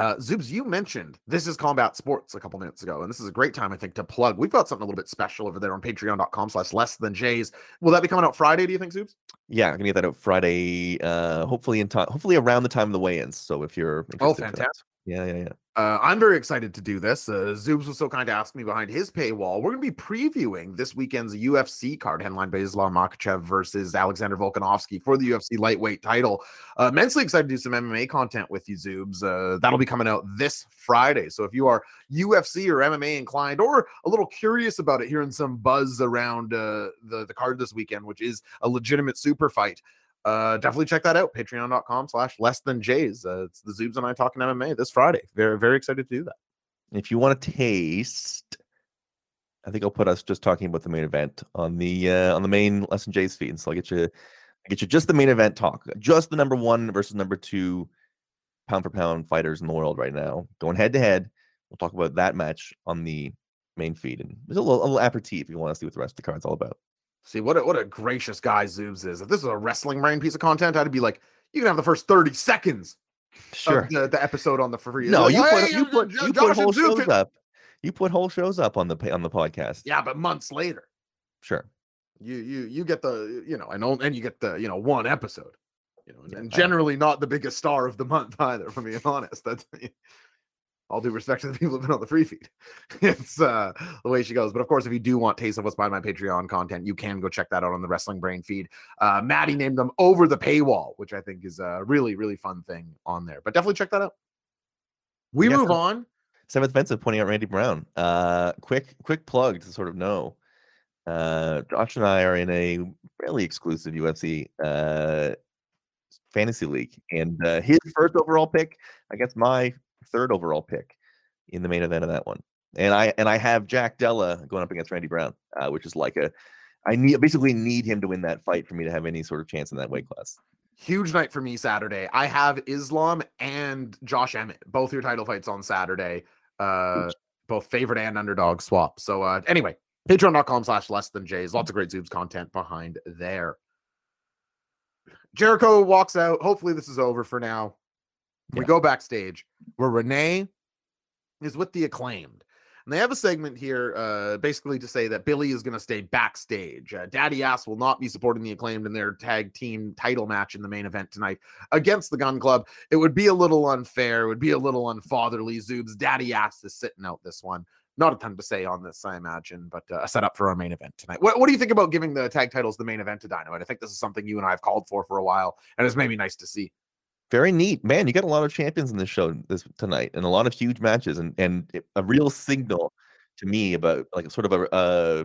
Uh, Zoobs, you mentioned this is combat sports a couple minutes ago, and this is a great time, I think, to plug. We've got something a little bit special over there on patreon.com slash less than Jays. Will that be coming out Friday, do you think, Zoobs? Yeah, I'm gonna get that out Friday. Uh, hopefully in time, hopefully around the time of the weigh-ins. So if you're Oh, interested in that. fantastic. Yeah, yeah, yeah. Uh, I'm very excited to do this. Uh, Zoobs was so kind to ask me behind his paywall. We're going to be previewing this weekend's UFC card, headlined by Islam Makhachev versus Alexander Volkanovski for the UFC lightweight title. Uh, immensely excited to do some MMA content with you, Zoobs. Uh, that'll be coming out this Friday. So if you are UFC or MMA inclined, or a little curious about it, hearing some buzz around uh, the the card this weekend, which is a legitimate super fight, uh definitely check that out patreon.com slash less than jays uh, it's the zoobs and i talking mma this friday very very excited to do that If you want to taste, I think I'll put us just talking about the main event on the uh, on the main less than Jays feed. And so I'll get you, I'll get you just the main event talk, just the number one versus number two pound for pound fighters in the world right now, going head to head. We'll talk about that match on the main feed, and there's a little, a little aperitif if you want to see what the rest of the card's all about. See what a, what a gracious guy zoobs is if this is a wrestling brain piece of content i'd be like you can have the first 30 seconds Sure. of the, the episode on the free No, Like, you put "Hey, you put you Josh put whole shows can-" up. You put whole shows up on the on the podcast. yeah but months later Sure. you you you get the you know and and you get the you know one episode you know and, Yeah, and generally not the biggest star of the month either if i'm being honest that's all due respect to the people who've been on the free feed. It's uh the way she goes. But of course if you do want taste of what's behind my patreon content you can go check that out on the wrestling brain feed. Uh maddie named them over the paywall which i think is a really really fun thing on there. But definitely check that out. We Yes, move on. Seventh Offensive pointing out Randy Brown. Uh, quick, quick plug to sort of know. Uh, Josh and I are in a fairly exclusive UFC uh, fantasy league, and uh, his first overall pick, I guess my third overall pick in the main event of that one. And I and I have Jack Della going up against Randy Brown, uh, which is like a I need basically need him to win that fight for me to have any sort of chance in that weight class. huge night for me Saturday. I have Islam and Josh Emmett, both your title fights on Saturday. Uh, both favorite and underdog swap. So uh, anyway, Patreon.com slash less than Jays. Lots of great Zoobs content behind there. Jericho walks out. Hopefully, this is over for now. We go backstage where Renee is with the acclaimed. And they have a segment here uh, basically to say that Billy is going to stay backstage. Uh, Daddy Ass will not be supporting the acclaimed in their tag team title match in the main event tonight against the Gunn Club. It would be a little unfair. It would be a little unfatherly. Zoobs, Daddy Ass is sitting out this one. Not a ton to say on this, I imagine, but uh, a setup for our main event tonight. What, what do you think about giving the tag titles the main event to Dynamite? I think this is something you and I have called for for a while, and it's maybe nice to see. Very neat, man. You got a lot of champions in this show this tonight, and a lot of huge matches, and and a real signal to me about like sort of a uh,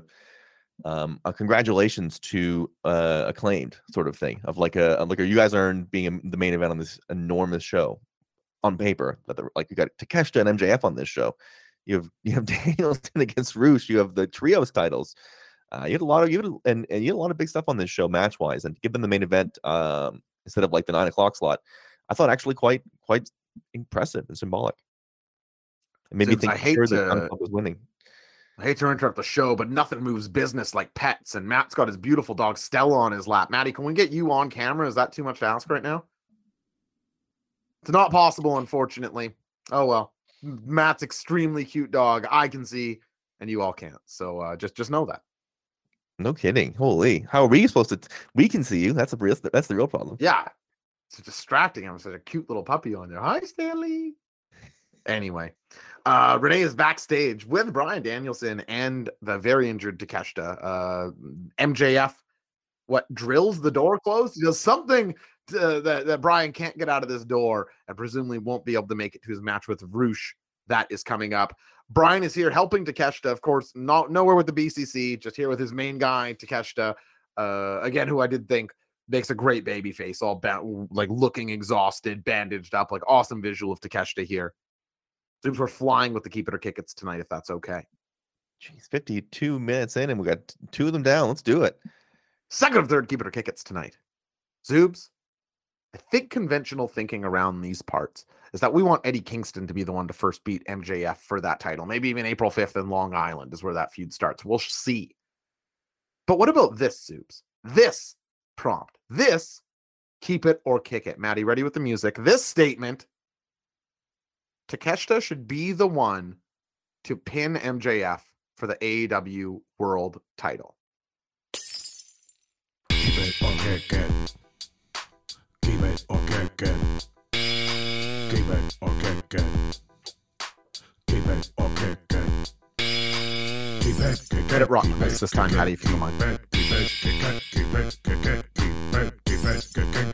um a congratulations to uh acclaimed sort of thing of like a like you guys earned being the main event on this enormous show on paper. That like you got Takeshita and MJF on this show. You have you have Danielson against Rush. You have the trios titles. Uh, you had a lot of you had, and and you had a lot of big stuff on this show match wise, and given the main event um instead of like the nine o'clock slot. I thought actually quite quite impressive and symbolic. It made me Since think I sure that Gunn to- Club was winning. I hate to interrupt the show, but nothing moves business like pets. And Matt's got his beautiful dog Stella on his lap. Maddie, can we get you on camera? Is that too much to ask right now? It's not possible, unfortunately. Oh well. Matt's extremely cute dog. I can see, and you all can't. So uh, just just know that. No kidding. Holy, how are we supposed to? t- We can see you. That's a real. That's the real problem. Yeah. It's distracting. I'm such a cute little puppy on there. Hi, Stanley. Anyway, uh, Renee is backstage with Bryan Danielson and the very injured Takeshita. Uh, MJF, what drills the door closed? He does something to, that, that Bryan can't get out of this door and presumably won't be able to make it to his match with Rush. That is coming up. Bryan is here helping Takeshita, of course, not nowhere with the BCC, just here with his main guy, Takeshita. Uh, again, who I did think makes a great baby face, all ba- like looking exhausted, bandaged up, like awesome visual of Takeshita here. Seems we're flying with the keep it or kick it's tonight, if that's okay. Jeez, fifty-two minutes in, and we got two of them down. Let's do it. Second or third keep it or kick it's tonight. Zoobs, I think conventional thinking around these parts is that we want Eddie Kingston to be the one to first beat MJF for that title. Maybe even April 5th in Long Island is where that feud starts. We'll see. But what about this, Zoobs? This prompt. This keep it or kick it. Maddie, ready with the music. This statement Takeshita should be the one to pin MJF for the AEW World title. Keep it or kick it. Keep it or kick it. Keep it or kick it. Keep it or kick it. Keep it, kick Get it wrong this this time, Maddie, if you don't mind. Keep it, keep it, keep it, kick it, keep it, keep it, kick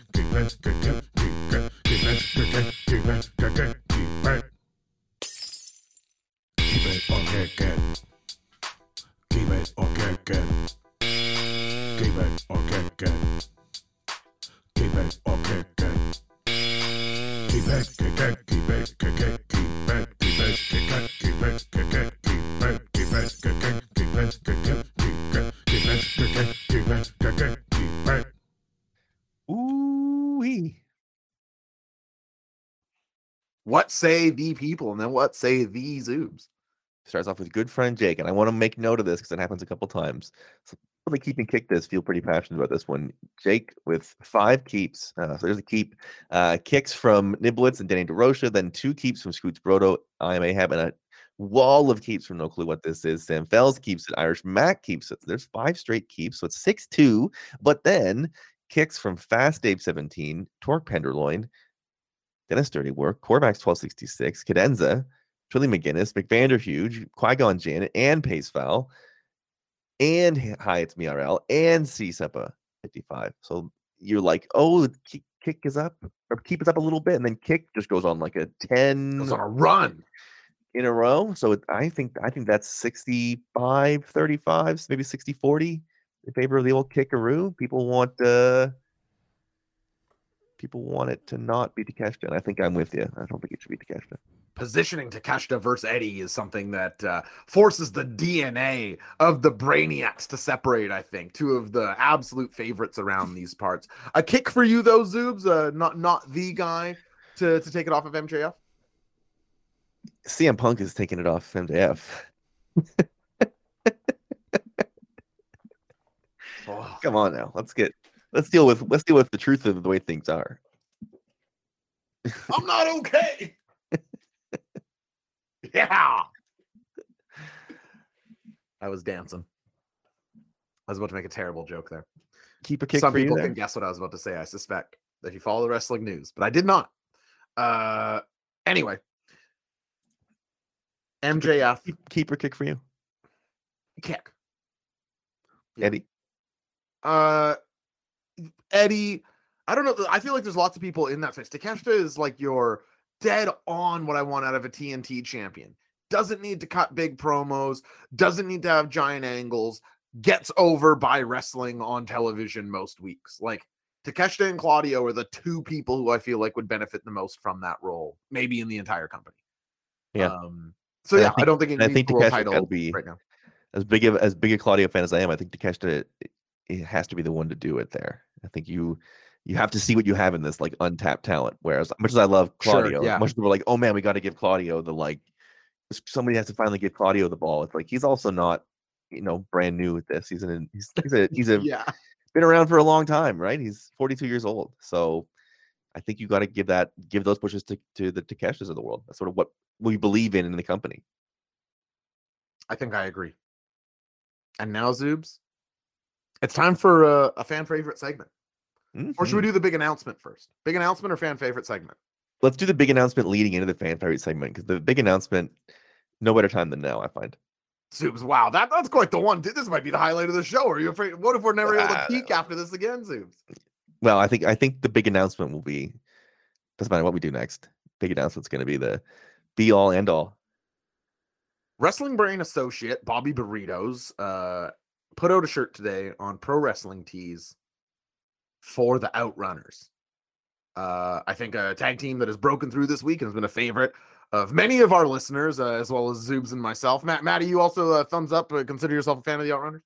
it, keep it, kick it, keep it, keep it, kick it, keep it, kick it, keep it. Keep it or kick it. Keep it or kick it. Keep it or kick it. Keep it or kick it. Keep it, kick it, keep it, kick it, keep it, keep it, kick it, keep it, kick it, keep it, keep it, kick it, keep it, kick it, keep it, keep it, kick it, keep it, kick it, keep it. Ooh wee. What say the people, and then what say the Zoobs? Starts off with good friend Jake, and I want to make note of this because it happens a couple times. So really keeping kick this, feel pretty passionate about this one. Jake with five keeps. Uh, so there's a keep. Uh, kicks from Niblitz and Danny DeRocha, then two keeps from Scoots Brodo, IMA have, and a wall of keeps from no clue what this is. Sam Fells keeps it. Irish Mac keeps it. There's five straight keeps, so it's 6 2. But then kicks from Fast Dave 17, Torque Penderloin, Dennis Dirty Work, Corvax 1266, Cadenza, Trilly McGinnis, McVander Huge, Qui Gon Janet, and Pace Foul, and Hyatt's MRL, and C Sepa 55. So you're like, oh, kick is up, or keep is up a little bit, and then kick just goes on like a 10 Goes on a run. In a row. So it, I think I think that's 65 35, maybe 60 40 in favor of the old kickaroo. People want uh people want it to not be Takeshita, and I think I'm with you. I don't think it should be Takeshita. Positioning Takeshita versus Eddie is something that uh, forces the DNA of the Brainiacs to separate. I think two of the absolute favorites around these parts. A kick for you, though, Zoobs. Uh, not not the guy to to take it off of MJF. CM Punk is taking it off MJF. Oh, Come on now. Let's get let's deal with let's deal with the truth of the way things are. I'm not okay. yeah. I was dancing. I was about to make a terrible joke there. Keep a kick Some for people there. can guess what I was about to say, I suspect, if you follow the wrestling news, but I did not. Uh anyway. MJF Keep, keep kick for you, kick. Yeah. Eddie. Uh Eddie, I don't know. I feel like there's lots of people in that space. Takeshita is like your dead on what I want out of a TNT champion. Doesn't need to cut big promos, doesn't need to have giant angles, gets over by wrestling on television most weeks. Like Takeshita and Claudio are the two people who I feel like would benefit the most from that role, maybe in the entire company. Yeah. Um, so I yeah, I, think- don't think it I think the world title gotta be- right now. As big of as big a Claudio fan as I am, I think Takeshita it, it has to be the one to do it there. I think you you have to see what you have in this like untapped talent. Whereas much as I love Sure, Claudio, yeah. much people are like, oh man, we got to give Claudio the like somebody has to finally give Claudio the ball. It's like he's also not, you know, brand new at this. He's an he's he's a he's a Yeah. been around for a long time, right? He's 42 years old. So I think you got to give that give those pushes to, to the Takeshas of the world. That's sort of what we believe in in the company. I think I agree. And now, Zoobs, it's time for a, a fan favorite segment. Or should we Mhm. do the big announcement first? Big announcement or fan favorite segment? Let's do the big announcement leading into the fan favorite segment because the big announcement, no better time than now, I find. Zoobs, wow, that, that's quite the one. This might be the highlight of the show. Are you afraid? What if we're never able to Ah, peak after this again, Zoobs? Well, I think I think the big announcement will be doesn't matter what we do next. Big announcement's going to be the be all and all. Wrestling Brain associate Bobby Burritos uh, put out a shirt today on Pro Wrestling Tees for the Outrunners. Uh, I think a tag team that has broken through this week and has been a favorite of many of our listeners, uh, as well as Zoobs and myself. Matt, Matty, you also uh, thumbs up. Uh, consider yourself a fan of the Outrunners.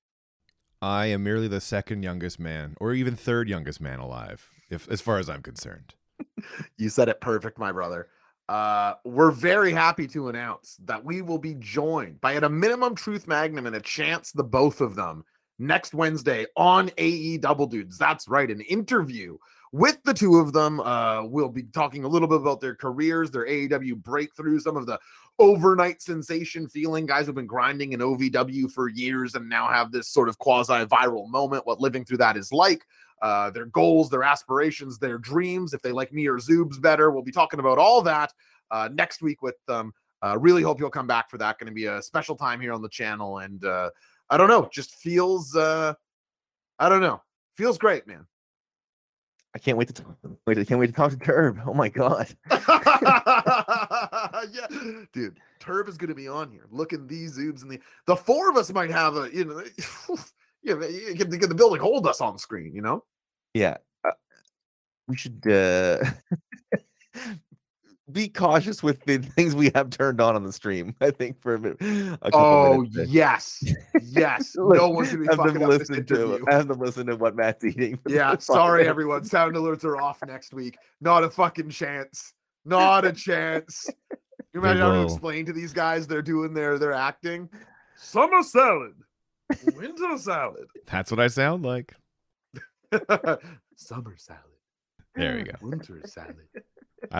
I am merely the second youngest man, or even third youngest man alive, if as far as I'm concerned. You said it perfect, my brother. Uh, we're very happy to announce that we will be joined by, at a minimum, Truth Magnum and a chance the both of them next Wednesday on AE Double Dudes. That's right, an interview with the two of them. Uh, we'll be talking a little bit about their careers, their AEW breakthrough, some of the overnight sensation feeling guys who've been grinding in OVW for years and now have this sort of quasi viral moment, what living through that is like uh, their goals, their aspirations, their dreams. If they like me or Zoobs better, we'll be talking about all that uh, next week with them. Uh, really hope you'll come back for that. Going to be a special time here on the channel, and uh, I don't know, just feels. Uh, I don't know, feels great, man. I can't wait to talk. Wait, I can't wait to talk to Turb. Oh my god. yeah, dude, Turb is going to be on here. Looking these Zoobs and the the four of us might have a you know. Yeah, can the building hold us on screen? You know, Yeah. Uh, we should uh be cautious with the things we have turned on on the stream. I think for a, bit, a couple Oh minutes. yes, yes. Look, no one's gonna be fucking up this listen to have them listen to what Matt's eating. Yeah, sorry minutes. everyone. Sound alerts are off next week. Not a fucking chance. Not a chance. You imagine having to explain to these guys they're doing their their acting. Summer salad, winter salad, That's what I sound like. summer salad. There you go. Winter salad. I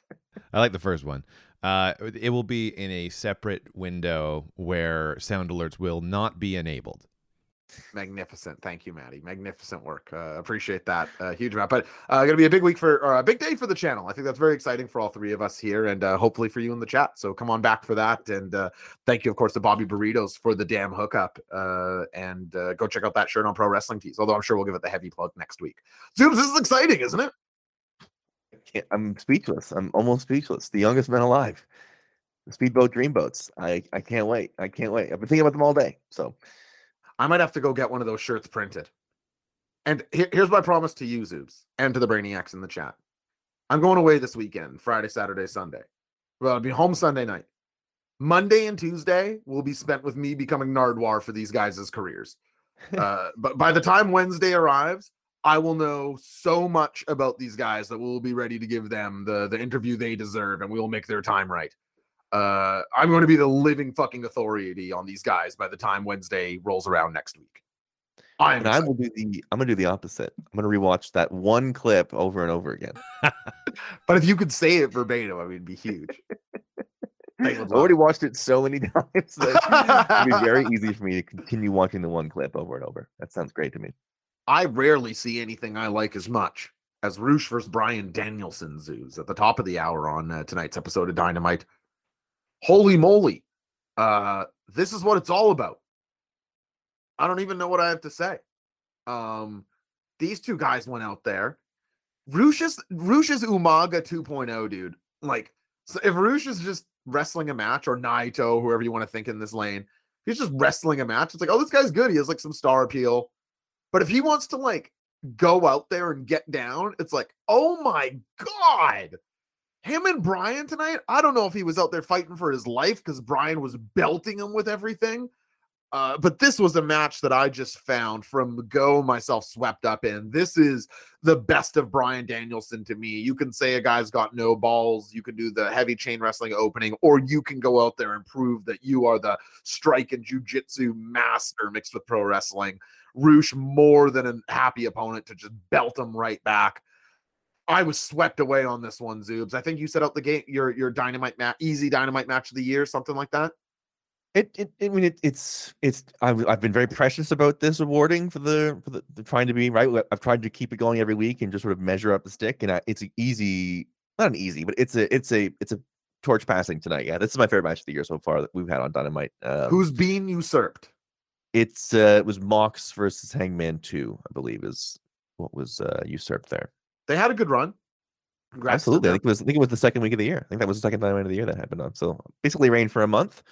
like the first one. Uh, it will be in a separate window where sound alerts will not be enabled. Magnificent. Thank you, Maddie. Magnificent work. Uh, appreciate that. Uh, huge amount. But uh, going to be a big week for, or a big day for the channel. I think that's very exciting for all three of us here and uh, hopefully for you in the chat. So come on back for that. And uh, thank you, of course, to Bobby Burritos for the damn hookup. Uh, and uh, go check out that shirt on Pro Wrestling Tees. Although I'm sure we'll give it the heavy plug next week. Zoobs, this is exciting, isn't it? Can't- I'm speechless. I'm almost speechless. The youngest man alive. The speedboat dreamboats. I I can't wait. I can't wait. I've been thinking about them all day. So I might have to go get one of those shirts printed. And here- here's my promise to you, Zoobs, and to the Brainiacs in the chat. I'm going away this weekend, Friday, Saturday, Sunday. Well, I'll be home Sunday night. Monday and Tuesday will be spent with me becoming Nardwuar for these guys' careers. Uh, but by the time Wednesday arrives, I will know so much about these guys that we'll be ready to give them the, the interview they deserve and we will make their time right. Uh, I'm going to be the living fucking authority on these guys by the time Wednesday rolls around next week. I'm And I will do the I'm gonna do the opposite. I'm gonna rewatch that one clip over and over again. but if you could say it verbatim, I mean, it'd be huge. I've already watched it so many times that it'd be very easy for me to continue watching the one clip over and over. That sounds great to me. I rarely see anything I like as much as Rush versus Bryan Danielson Zoobs at the top of the hour on uh, tonight's episode of Dynamite. Holy moly. Uh, this is what it's all about. I don't even know what I have to say. Um, these two guys went out there. Rush is is Umaga 2.0, dude. Like, so if Rush is just wrestling a match, or Naito, whoever you want to think in this lane, he's just wrestling a match. It's like, oh, this guy's good. He has like some star appeal. But if he wants to like go out there and get down, it's like, oh my god. Him and Bryan tonight. I don't know if he was out there fighting for his life because Bryan was belting him with everything. Uh, but this was a match that I just found from go myself swept up in. This is the best of Bryan Danielson to me. You can say a guy's got no balls, you can do the heavy chain wrestling opening, or you can go out there and prove that you are the strike and jujitsu master mixed with pro wrestling. Rush more than a happy opponent to just belt him right back. I was swept away on this one, Zoobs. I think you set out the game your your dynamite match, easy dynamite match of the year, something like that. It, it I mean, it, it's, it's. I've, I've been very precious about this awarding for the, for the, the trying to be right. I've tried to keep it going every week and just sort of measure up the stick. And I, it's an easy, not an easy, but it's a, it's a, it's a torch passing tonight. Yeah, this is my favorite match of the year so far that we've had on Dynamite. Um, Who's being usurped? It's, uh, it was Mox versus Hangman Two, I believe, is what was uh, usurped there. They had a good run. Congrats Absolutely, I think it was. I think it was the second week of the year. I think that was the second Dynamite of the year that happened on. So basically, rain for a month.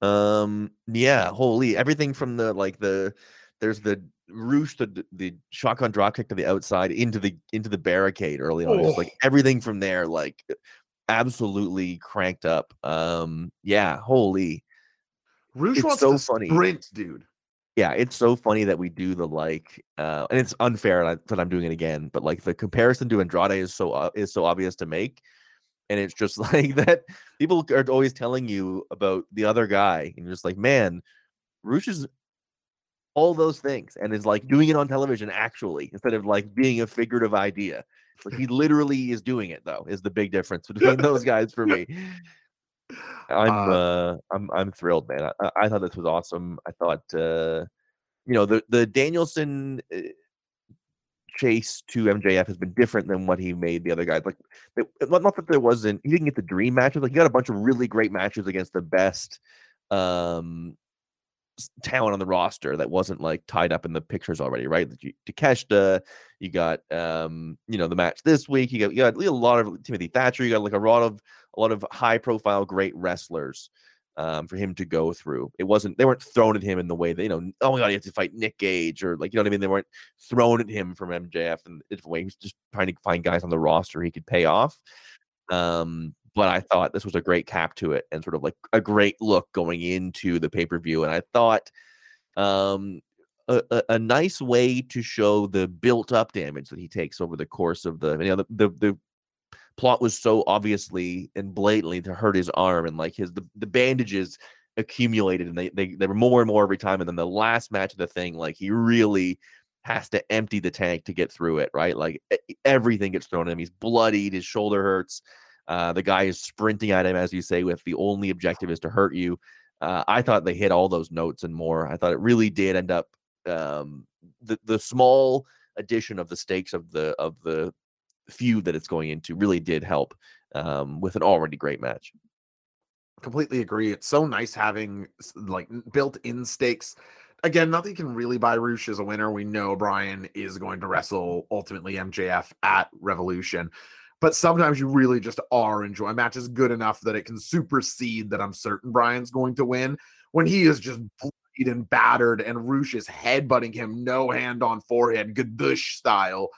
Um, yeah, holy everything from the like the there's the Rush the the shotgun drop kick to the outside into the into the barricade early on. Just like Oh. everything from there, like absolutely cranked up. Um, yeah, holy. Rush it's so funny. sprint, dude. yeah, it's so funny that we do the like, uh, and it's unfair that I'm doing it again. But like the comparison to Andrade is so uh, is so obvious to make, and it's just like that. People are always telling you about the other guy, and you're just like, man, Rush is all those things, and is like doing it on television actually instead of like being a figurative idea. Like he literally is doing it though. Is the big difference between those guys for me. I'm Uh, uh, I'm I'm thrilled, man. I, I- thought this was awesome. I thought uh, you know the the Danielson uh, chase to MJF has been different than what he made the other guys. Like, not, not that there wasn't he didn't get the dream matches. Like, he got a bunch of really great matches against the best um talent on the roster that wasn't like tied up in the pictures already, right? Takeshita, you got um, you know, the match this week. You got you got a lot of Timothy Thatcher. You got like a lot of a lot of high profile great wrestlers um, for him to go through. It wasn't they weren't thrown at him in the way that you know, oh my god, you have to fight Nick Gage or like you know what I mean. They weren't thrown at him from MJF in a different way. He was just trying to find guys on the roster he could pay off. Um, but I thought this was a great cap to it and sort of like a great look going into the pay per view. And I thought um, a, a, a nice way to show the built up damage that he takes over the course of the you know the, the, the plot was so obviously and blatantly to hurt his arm and like his the, the bandages accumulated and they, they they were more and more every time and then the last match of the thing like he really has to empty the tank to get through it right? Like everything gets thrown at him. He's bloodied his shoulder hurts uh, the guy is sprinting at him as you say with the only objective is to hurt you. Uh, i thought they hit all those notes and more. I thought it really did end up um, the the small addition of the stakes of the of the feud that it's going into really did help um, with an already great match. completely agree. It's so nice having like built-in stakes. Again, nothing can really buy Rush as a winner. We know Bryan is going to wrestle ultimately MJF at Revolution. But sometimes you really just are enjoying a match is good enough that it can supersede that I'm certain Bryan's going to win when he is just bloodied and battered and Rush is headbutting him, no hand on forehead, Gadush style.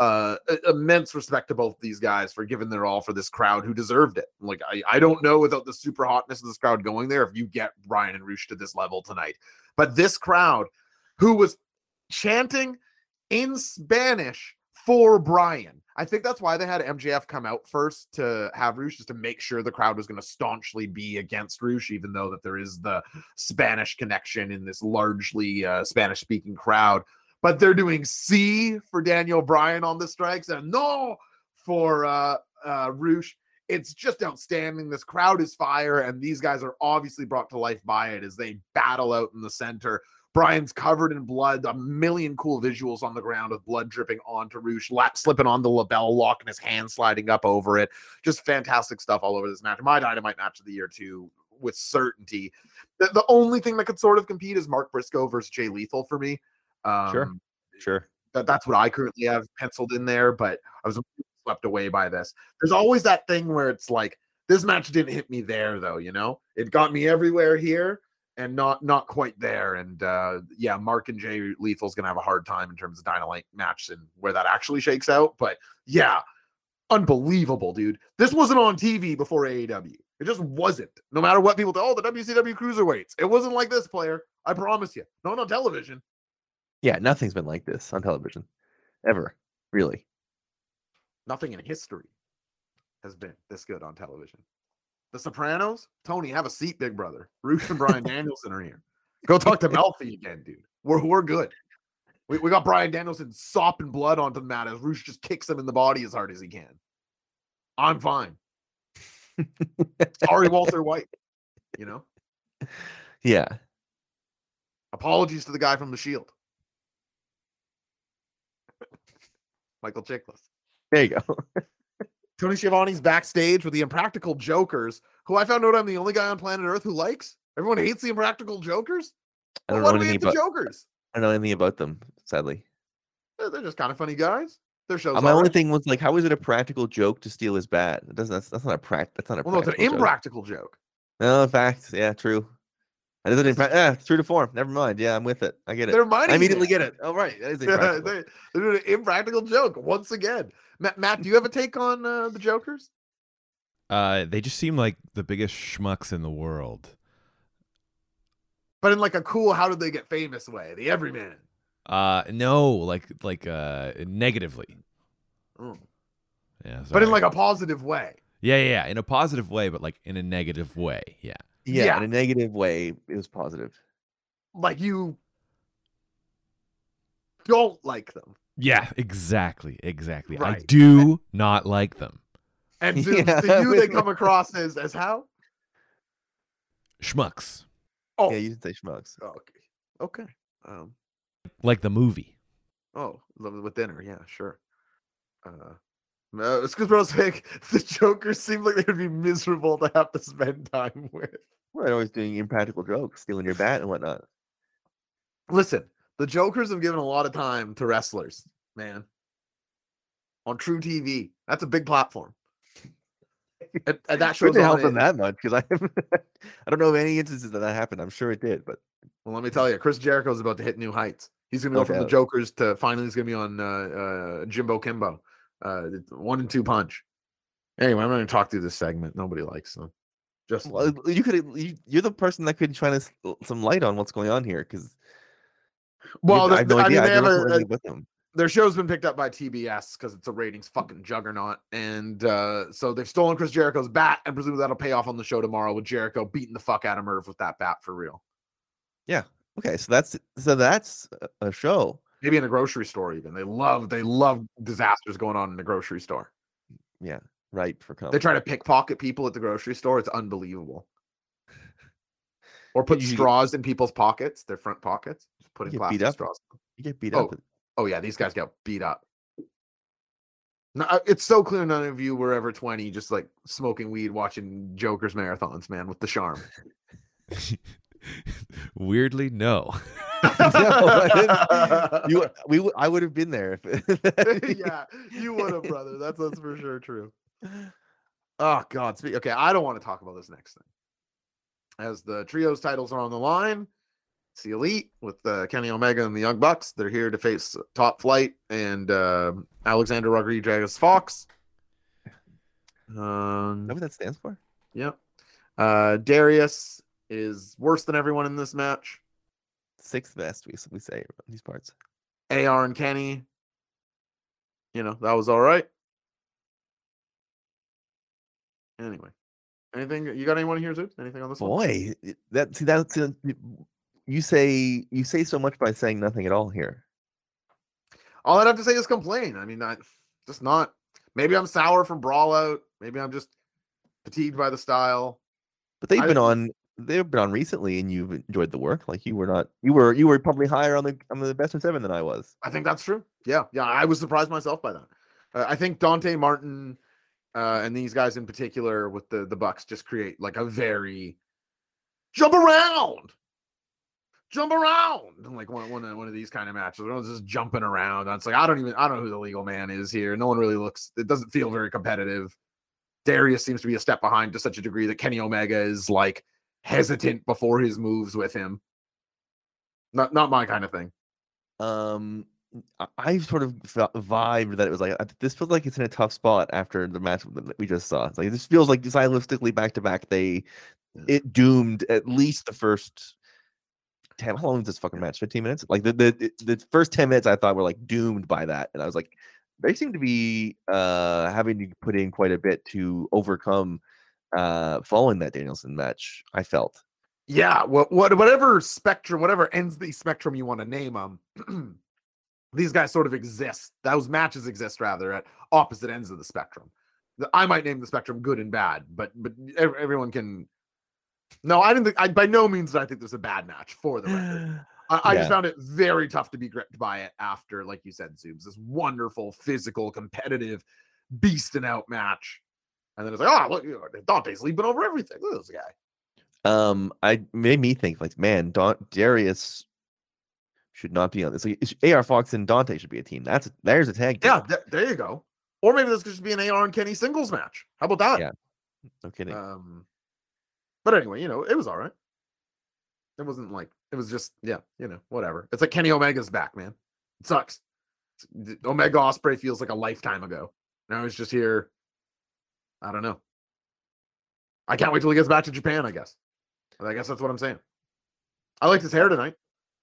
Uh, immense respect to both these guys for giving their all for this crowd who deserved it. Like, I, I don't know without the super hotness of this crowd going there if you get Bryan and Rush to this level tonight. But this crowd who was chanting in Spanish for Bryan. I think that's why they had MJF come out first to have Rush, just to make sure the crowd was going to staunchly be against Rush, even though that there is the Spanish connection in this largely uh, Spanish speaking crowd. But they're doing C for Daniel Bryan on the strikes and no for uh uh Rush. It's just outstanding. This crowd is fire, and these guys are obviously brought to life by it as they battle out in the center. Bryan's covered in blood, a million cool visuals on the ground with blood dripping onto Rush, lap slipping on the LeBell Lock and his hand sliding up over it. Just fantastic stuff all over this match. My dynamite match of the year, too, with certainty. The, the only thing that could sort of compete is Mark Briscoe versus Jay Lethal for me. Um, Sure. Sure. that that's what I currently have penciled in there, but I was swept away by this. There's always that thing where it's like this match didn't hit me there though, you know? It got me everywhere here and not not quite there. And uh yeah, Mark and Jay Lethal's gonna have a hard time in terms of Dynamite match and where that actually shakes out. But yeah, unbelievable, dude. This wasn't on TV before AEW. It just wasn't. No matter what people tell, oh, the WCW cruiserweights. It wasn't like this player. I promise you. Not on television. Yeah, nothing's been like this on television ever, really. Nothing in history has been this good on television. The Sopranos, Tony, have a seat, big brother. Rush and Bryan Danielson are here. Go talk to Melfi again, dude. We're we're good. We, we got Bryan Danielson sopping blood onto the mat as Rush just kicks him in the body as hard as he can. I'm fine. Sorry, Walter White. You know, Yeah. apologies to the guy from the Shield, Michael Chiklis. There you go. Tony Schiavone's backstage with the Impractical Jokers, who I found out I'm the only guy on planet Earth who likes. Everyone hates the Impractical Jokers. I don't know do we hate the about. Jokers? I don't know anything about them. Sadly, They're, they're just kind of funny guys. Their shows. Uh, my only thing was like, how is it a practical joke to steal his bat? It doesn't. That's, that's not a prac. That's not a. Well, no, it's an joke. impractical joke. No, in fact, yeah, true. I didn't. Impra- yeah, true to form. Never mind. Yeah, I'm with it. I get it. They're mighty. I immediately get it. Oh, right. That is impractical. they, they're doing an impractical joke once again. Matt, Matt, do you have a take on uh, the Jokers? Uh, they just seem like the biggest schmucks in the world. But in like a cool, how did they get famous way? The everyman. Uh, no, like like uh negatively. Mm. Yeah, But in like a positive way. yeah, yeah, yeah, in a positive way, but like in a negative way. Yeah. Yeah, yeah. in a negative way, it was positive. Like you don't like them. Yeah, exactly, exactly. I Right. do not like them. And to, Yeah. to you, they come across as as how? Schmucks, Oh, Yeah, you didn't say schmucks. okay. Okay. Um, like the movie. Oh, love with dinner. Yeah, sure. Uh, no, it's because Bros like the Jokers seem like they would be miserable to have to spend time with. We're always doing impractical jokes, stealing your bat and whatnot. Listen, the Jokers have given a lot of time to wrestlers, man. On truTV, that's a big platform. And, and that shows help them that much because I, I don't know of any instances that that happened. I'm sure it did, but Well, let me tell you, Chris Jericho's about to hit new heights. He's going to go No from the. Jokers to finally he's going to be on uh, uh, Jimbo Kimbo, uh, one and two punch. Anyway, I'm not going to talk through this segment. Nobody likes them. Just you could. You, you're the person that could shine some light on what's going on here because well, I have no I mean, they have a, them. their show's been picked up by TBS because it's a ratings fucking juggernaut, and uh, so they've stolen Chris Jericho's bat, and presumably that'll pay off on the show tomorrow with Jericho beating the fuck out of Murr with that bat for real. Yeah. Okay, so that's so that's a- a show. Maybe in a grocery store, even they love they love disasters going on in the grocery store. Yeah, right for comedy. try to pickpocket people at the grocery store. It's unbelievable. Or put You get- straws in people's pockets, their front pockets. Just putting get beat plastic up? straws. You get beat Oh, up. Oh yeah, these guys got beat up. No, uh, it's so clear none of you were ever 20, just like smoking weed, watching Joker's marathons, man, with the charm. Weirdly, no. No, I you, we, I would have been there. If yeah, you would have, brother. That's that's for sure true. Oh God. Okay, I don't want to talk about this next thing. As the trios titles are on the line, it's the Elite with uh, Kenny Omega and the Young Bucks. They're here to face Top Flight and uh, Alexander Rodriguez Fox. Um, know what that stands for? Yep. Uh, Darius is worse than everyone in this match. Sixth best, we, we say in these parts. AR and Kenny, you know, that was all right. Anyway, anything you got anyone here, Zeus? Anything on this? Boy, it- that see that's y- you say you say so much by saying nothing at all here. all I'd have to say is complain. I mean, I just not. Maybe I'm sour from Brawl Out. Maybe I'm just fatigued by the style. But they've I- been on they've been on recently and you've enjoyed the work. Like you were not you were you were probably higher on the on the best of seven than I was. I think that's true. Yeah, yeah. I was surprised myself by that. Uh, I think Dante Martin uh, and these guys in particular with the the Bucks just create like a very jump around, jump around, and like one one of, one of these kind of matches. Everyone's just jumping around. And it's like I don't even I don't know who the legal man is here. No one really looks. It doesn't feel very competitive. Darius seems to be a step behind to such a degree that Kenny Omega is like hesitant before his moves with him. Not not my kind of thing. Um I- sort of vibed that it was like this feels like it's in a tough spot after the match that we just saw. It's like this feels like stylistically back to back they it doomed at least the first 10 how long was this fucking match? 15 minutes? Like the, the the first 10 minutes i thought were like doomed by that and i was like they seem to be uh having to put in quite a bit to overcome uh following that danielson match i felt. Yeah what, what whatever spectrum whatever ends the spectrum you want to name them these guys sort of exist those matches exist rather at opposite ends of the spectrum. I might name the spectrum good and bad but but everyone can no i didn't think i by no means did i think there's a bad match for the record. I, I just found it very tough to be gripped by it after like you said zoobs this wonderful physical competitive beast and out match. And then it's like oh look you know, dante's leaping over everything. Look at this guy. Um i made me think like man Don, darius should not be on this like, ar fox and dante should be a team that's there's a tag team. Yeah, th- there you go. Or maybe this could just be an AR and Kenny singles match. How about that? Yeah. no kidding Um, but anyway, you know, it was all right. It wasn't like it was just yeah, you know, whatever. It's like Kenny Omega's back, man. It sucks. Omega Ospreay feels like a lifetime ago. Now he's just here. I don't know. I can't wait till he gets back to Japan. I guess. I guess that's what I'm saying. I liked his hair tonight.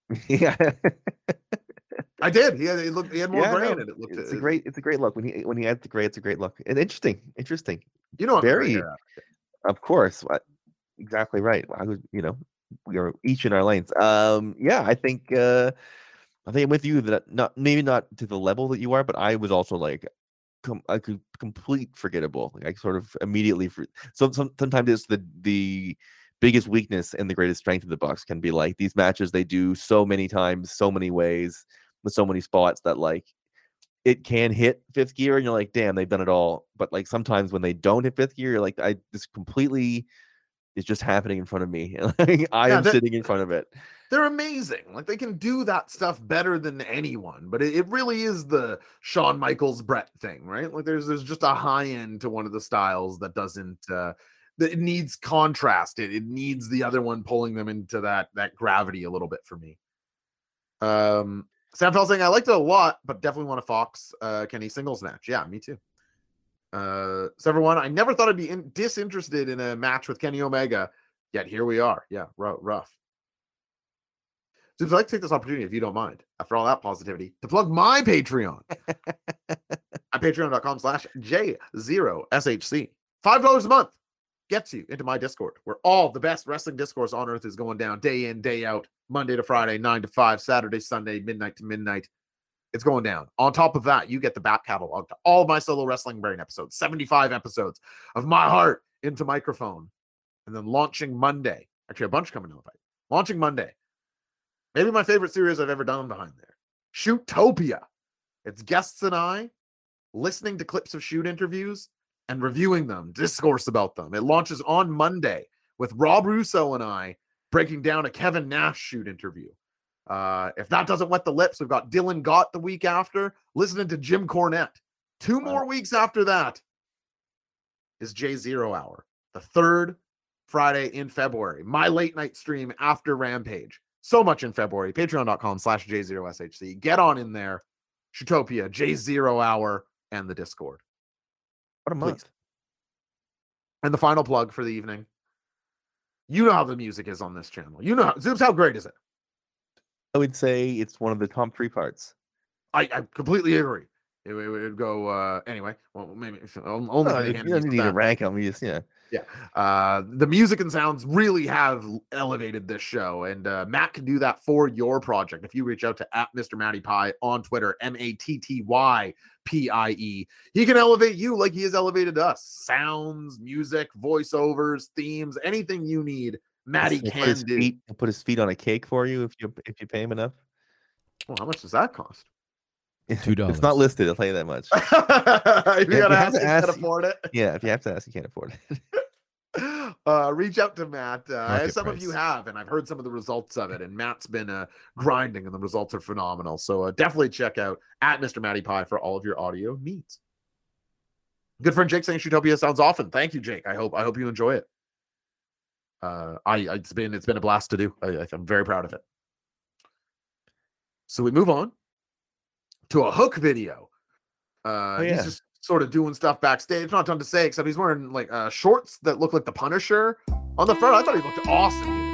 yeah I did. He had, he looked, he had more Yeah, gray no, in it. It looked. it's a great it's a great look when he when he adds the gray it's a great look and interesting interesting You know, I'm a gray very- Of course, what- exactly right. I was, you know, we are each in our lanes. Um, yeah, I think, uh, I think I'm with you that not maybe not to the level that you are, but I was also like, com- I could complete forgettable. Like I sort of immediately, for- so some, sometimes it's the the biggest weakness and the greatest strength of the Bucks can be like these matches they do so many times, so many ways, with so many spots that like it can hit fifth gear and you're like, damn, they've done it all. But like sometimes when they don't hit fifth gear, you're like, I this completely is just happening in front of me. like, I Yeah, am sitting in front of it. they're amazing. Like they can do that stuff better than anyone. But it, it really is the Shawn Michaels Bret thing, right? Like there's there's just a high end to one of the styles that doesn't uh it needs contrast. It it needs the other one pulling them into that that gravity a little bit for me. Um Sam Fell saying I liked it a lot, but definitely want a Fox uh Kenny singles match. Yeah, me too. Uh Sever one, I never thought I'd be in, disinterested in a match with Kenny Omega, yet here we are. Yeah, rough. rough. So I'd like to take this opportunity, if you don't mind, after all that positivity, to plug my Patreon at patreon.com slash J0SHC. $5 a month gets you into my Discord, where all the best wrestling discourse on earth is going down day in, day out, Monday to Friday, 9 to 5, Saturday, Sunday, midnight to midnight. It's going down. On top of that, you get the back catalog to all my solo wrestling brain episodes, 75 episodes of my heart into microphone. And then launching Monday, actually, a bunch coming down the pipe. Launching Monday, maybe my favorite series I've ever done behind there. Shootopia. It's guests and I listening to clips of shoot interviews and reviewing them, discourse about them. It launches on Monday with Rob Russo and I breaking down a Kevin Nash shoot interview. Uh, if that doesn't wet the lips, we've got Dylan Gott the week after, listening to Jim Cornette. Two more weeks after that is J Zero Hour, the third Friday in February. My late night stream after Rampage. So much in February. Patreon.com slash J0SHC. Get on in there. Shootopia, J Zero Hour, and the Discord. What a Please. month. And the final plug for the evening. You know how the music is on this channel. You know, how, Zoobs, how great is it? I would say it's one of the top three parts. I, I completely agree. It, would- it would go uh anyway. Well, maybe only No, you don't need to rank them. You just, yeah. Uh, the music and sounds really have elevated this show, and uh, Matt can do that for your project. If you reach out to at Mr. Matty Pie on Twitter, M A T T Y P I E, he can elevate you like he has elevated us. Sounds, music, voiceovers, themes, anything you need, Matty He'll put can his do. feet, put his feet on a cake for you if you if you pay him enough. Well, how much does that cost? Two It's not listed. I'll tell you that much. if you you gotta have ask, to you ask- can afford it. Yeah, if you have to ask, you can't afford it. uh, reach out to Matt. Uh, Market some of you have, and I've heard some of the results of it. And Matt's been uh, grinding, and the results are phenomenal. So uh, definitely check out at Mr. Matty Pie for all of your audio needs. Good friend Jake saying Shootopia sounds often. Thank you, Jake. I hope I hope you enjoy it. Uh, I I- it's been it's been a blast to do. I, I'm very proud of it. So we move on to a hook video. Uh, Oh, yeah. He's just sort of doing stuff backstage. Not done to say, except he's wearing like uh, shorts that look like the Punisher on the front. I thought he looked awesome. here.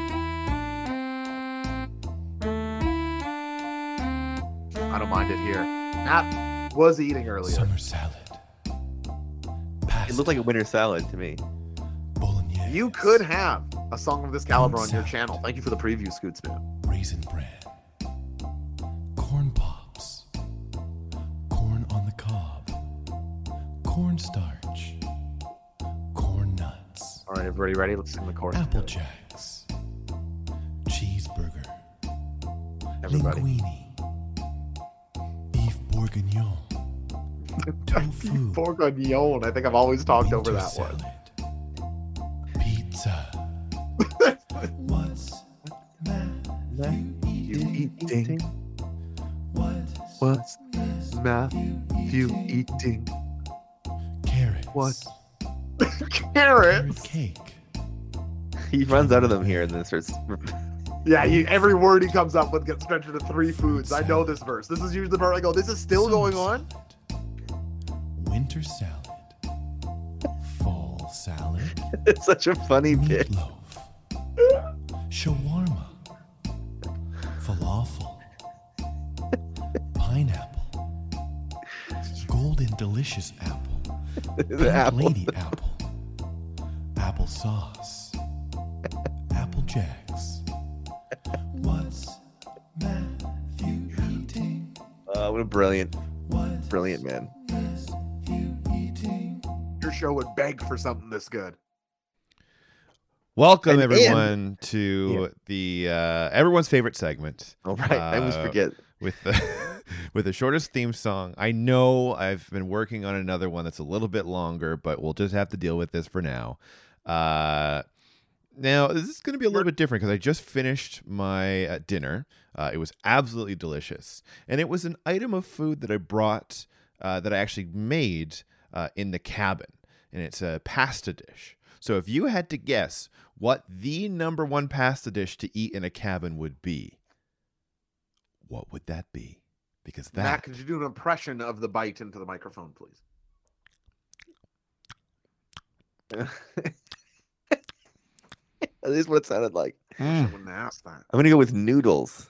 I don't mind it here. Matt was eating earlier. Summer salad. It looked like a winter salad to me. Bolognese. You could have a song of this caliber on your salad. channel. Thank you for the preview, Scoots man. Raisin bran. The cob. Cornstarch. Corn nuts. All right, everybody ready? Let's sing the chorus. Apple together. Jacks. Cheeseburger. Everybody. Linguine. Beef bourguignon. Tofu. Bourguignon. I think I've always talked over that one. salad. Pizza. What's Matthew eating? What's What's Matthew eating? carrots? What? Carrot Carrots. cake. He runs out of them here and then starts. Yeah, you, every word he comes up with gets stretched into three foods. I know this verse. This is usually the part I go, this is still Summer going on? salad. Winter salad. Fall salad. it's such a funny bit. Meatloaf. Shawarma. Delicious apple. The Pink apple. lady apple. Apple sauce. Apple jacks. What's Matthew eating? Uh, what a brilliant, What brilliant man. Your show would beg for something this good. Welcome And- and- everyone to the uh, everyone's favorite segment All right, I always Uh, forget. with the with the shortest theme song. I know I've been working on another one that's a little bit longer, but we'll just have to deal with this for now. Uh, now this is going to be a little bit different because I just finished my uh, dinner. Uh, it was absolutely delicious, and it was an item of food that I brought uh, that I actually made uh, in the cabin, and it's a pasta dish. So if you had to guess what the number one pasta dish to eat in a cabin would be, what would that be? Because that Matt, could you do an impression of the bite into the microphone, please? That is what it sounded like. I Mm, wouldn't ask that. I'm gonna go with noodles.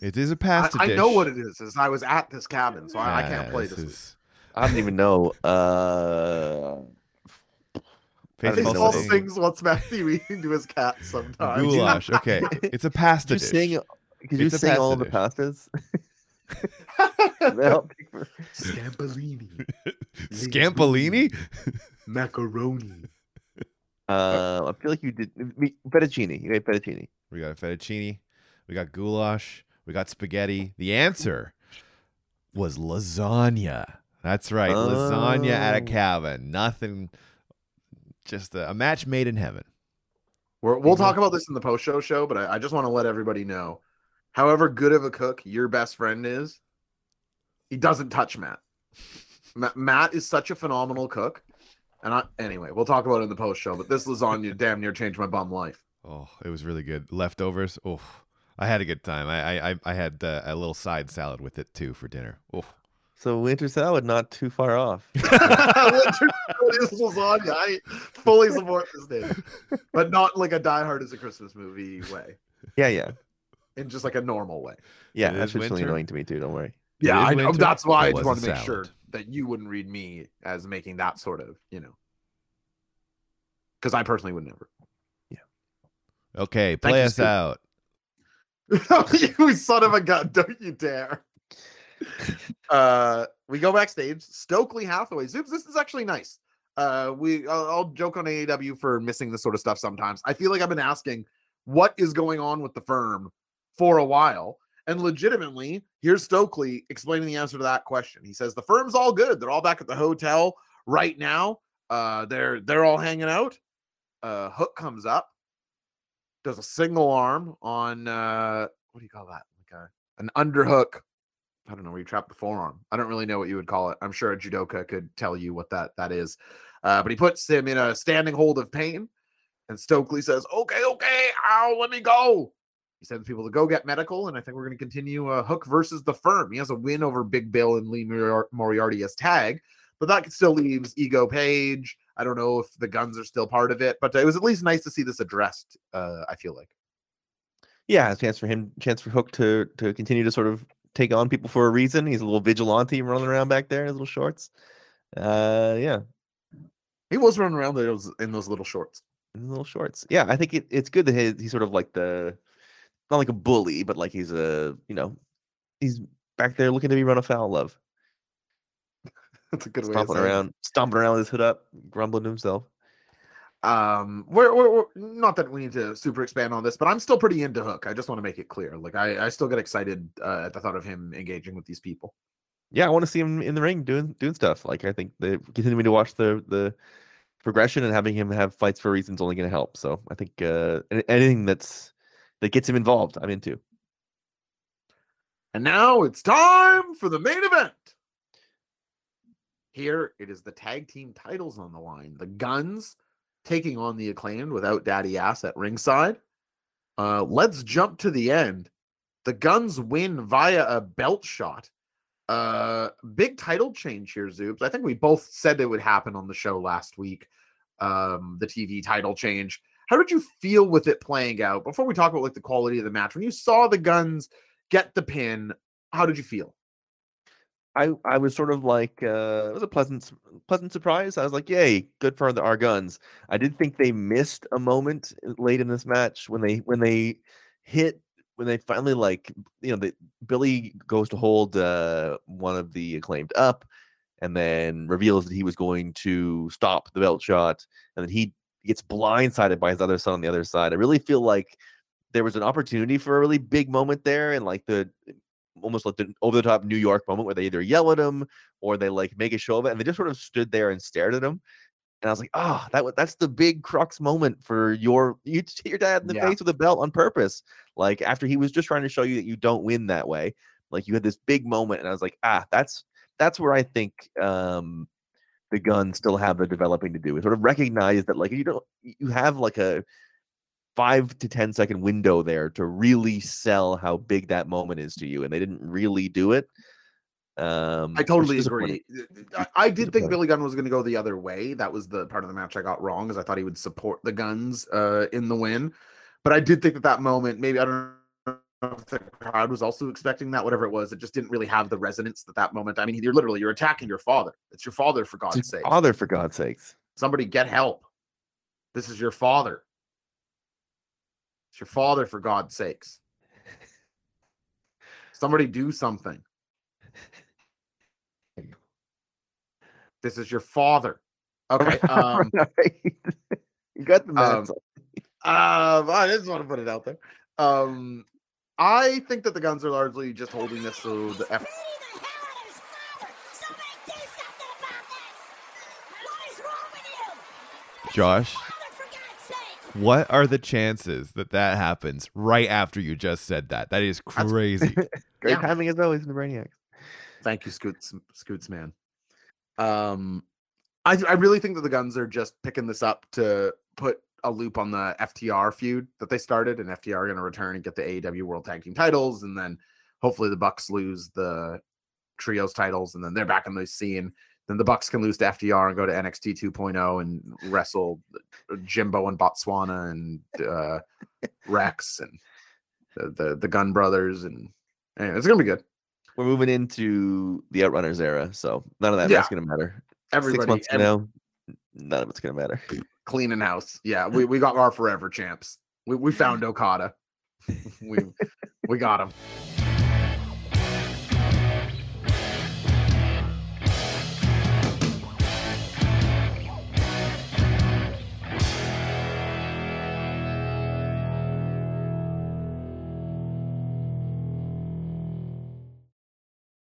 It is a pasta I dish. know what it is. Is I was at this cabin, so I, I can't play this. is I don't even know. Uh, Faith don't He even know all what it is. sings "What's Matthew eating" to his cat sometimes. goulash. Okay, it's a pasta could you dish. sing? Could you It's a sing all of the pastas? That'll Scampolini, Scampolini? macaroni. uh, I feel like you did me- fettuccine. You ate fettuccine. We got a fettuccine. We got goulash. We got spaghetti. The answer was lasagna. That's right, lasagna at a Oh. cabin. Nothing. Just a, a match made in heaven. We're, we'll talk about this in the post-show show, but I, I just want to let everybody know, however good of a cook your best friend is, he doesn't touch Matt. Ma- Matt is such a phenomenal cook, and I anyway, we'll talk about it in the post-show. But this lasagna damn near changed my bum life. Oh, it was really good. Leftovers. Oh, I had a good time. I I I- I had uh, a little side salad with it too for dinner. Oh. So winter salad, not too far off. Winter is lasagna. I fully support this name, but not like a Die Hard is a Christmas movie way, Yeah, yeah, in just like a normal way. yeah. That's is just really annoying to me too. Don't worry. Yeah, I know. winter, That's why I just was wanted to make sure that you wouldn't read me as making that sort of, you know. because I personally would never. Yeah. Okay, play you, us Scoop. out. you son of a gun! Don't you dare. uh, we go backstage. Stokely Hathaway. Zoobs, this is actually nice. Uh, we I'll, I'll joke on AEW for missing this sort of stuff sometimes. I feel like I've been asking what is going on with the firm for a while, and legitimately, here's Stokely explaining the answer to that question. He says the firm's all good. They're all back at the hotel right now. Uh, they're they're all hanging out. Uh, Hook comes up, does a single arm on uh, what do you call that? Like a an underhook I don't know where you trap the forearm. I don't really know what you would call it. I'm sure a judoka could tell you what that that is. Uh, but he puts him in a standing hold of pain, and Stokely says, "Okay, okay, ow, let me go." He sends people to go get medical, and I think we're going to continue uh, Hook versus the Firm. He has a win over Big Bill and Lee Moriar- Moriarty as tag, but that still leaves Ego Page. I don't know if the Gunns are still part of it, but it was at least nice to see this addressed. Uh, I feel like. Yeah, a chance for him, chance for Hook to to continue to sort of take on people for a reason. He's a little vigilante running around back there in his little shorts. Uh, yeah, He was running around those in those little shorts. in his little shorts. Yeah, I think it, it's good that he, he's sort of like the not like a bully, but like he's a you know he's back there looking to be run afoul of, That's a good way of stomping it. around, stomping around with his hood up, grumbling to himself. um we're, we're, we're not that we need to super expand on this but i'm still pretty into hook i just want to make it clear like i i still get excited uh, at the thought of him engaging with these people yeah, I want to see him in the ring doing doing stuff. Like I think the continuing to watch the the progression and having him have fights for reasons only going to help. So I think uh, anything that's that gets him involved, I'm into. and now it's time for the main event. Here it is the tag team titles on the line. The Gunns taking on the acclaimed without daddy ass at ringside. Uh let's jump to the end. The Gunns win via a belt shot. Uh big title change here zoobs. I think we both said it would happen on the show last week. Um the tv title change how did you feel with it playing out before we talk about like the quality of the match when you saw the Gunns get the pin how did you feel I I was sort of like uh, it was a pleasant pleasant surprise. I was like, "Yay, good for the, our Gunns." I did think they missed a moment uh, late in this match when they when they hit when they finally like you know the Billy goes to hold uh, one of the acclaimed up, and then reveals that he was going to stop the belt shot, and then he gets blindsided by his other son on the other side. I really feel like there was an opportunity for a really big moment there, and like the almost like the over the top New York moment where they either yell at him or they like make a show of it, and they just sort of stood there and stared at him. And I was like, oh, that that's the big crux moment for your you hit your dad in the Yeah. face with a belt on purpose. Like after he was just trying to show you that you don't win that way. Like you had this big moment, and I was like, ah, that's that's where I think um the Gunns still have the developing to do. Is sort of recognize that like you don't you have like a five to ten second window there to really sell how big that moment is to you, and they didn't really do it. Um, I totally agree. I, I did think. Billy Gunn was going to go the other way. That was the part of the match I got wrong, is I thought he would support the Gunns uh, in the win. But I did think that that moment, maybe I don't know if the crowd was also expecting that. Whatever it was, it just didn't really have the resonance that that moment. I mean, you're literally you're attacking your father. It's your father for God's sake. father, for God's sakes. Somebody get help. This is your father. It's your father for God's sakes. Somebody do something. This is your father. Okay. Um, you got the um, um, I just want to put it out there. Um, I think that the Gunns are largely just holding this so the F- Josh, what are the chances that that happens right after you just said that? That is crazy. Great yeah. timing as always in the Brainiacs. Thank you, Scoots, Scoots, man. Um, I I really think that the Gunns are just picking this up to put a loop on the FTR feud that they started, and FTR are going to return and get the AEW World Tag Team titles, and then hopefully the Bucks lose the trios titles, and then they're back in the scene. Then the Bucks can lose to FTR and go to NXT 2.0 and wrestle Jimbo and Botswana and uh, Rex and the, the the Gunn Brothers, and anyway, it's gonna be good. We're moving into the Outrunners era, so none of that Yeah. that's going to matter. Six months ev- from now, none of it's gonna matter. Cleaning house. Yeah, we, we got our forever champs. We we found Okada. we we got him.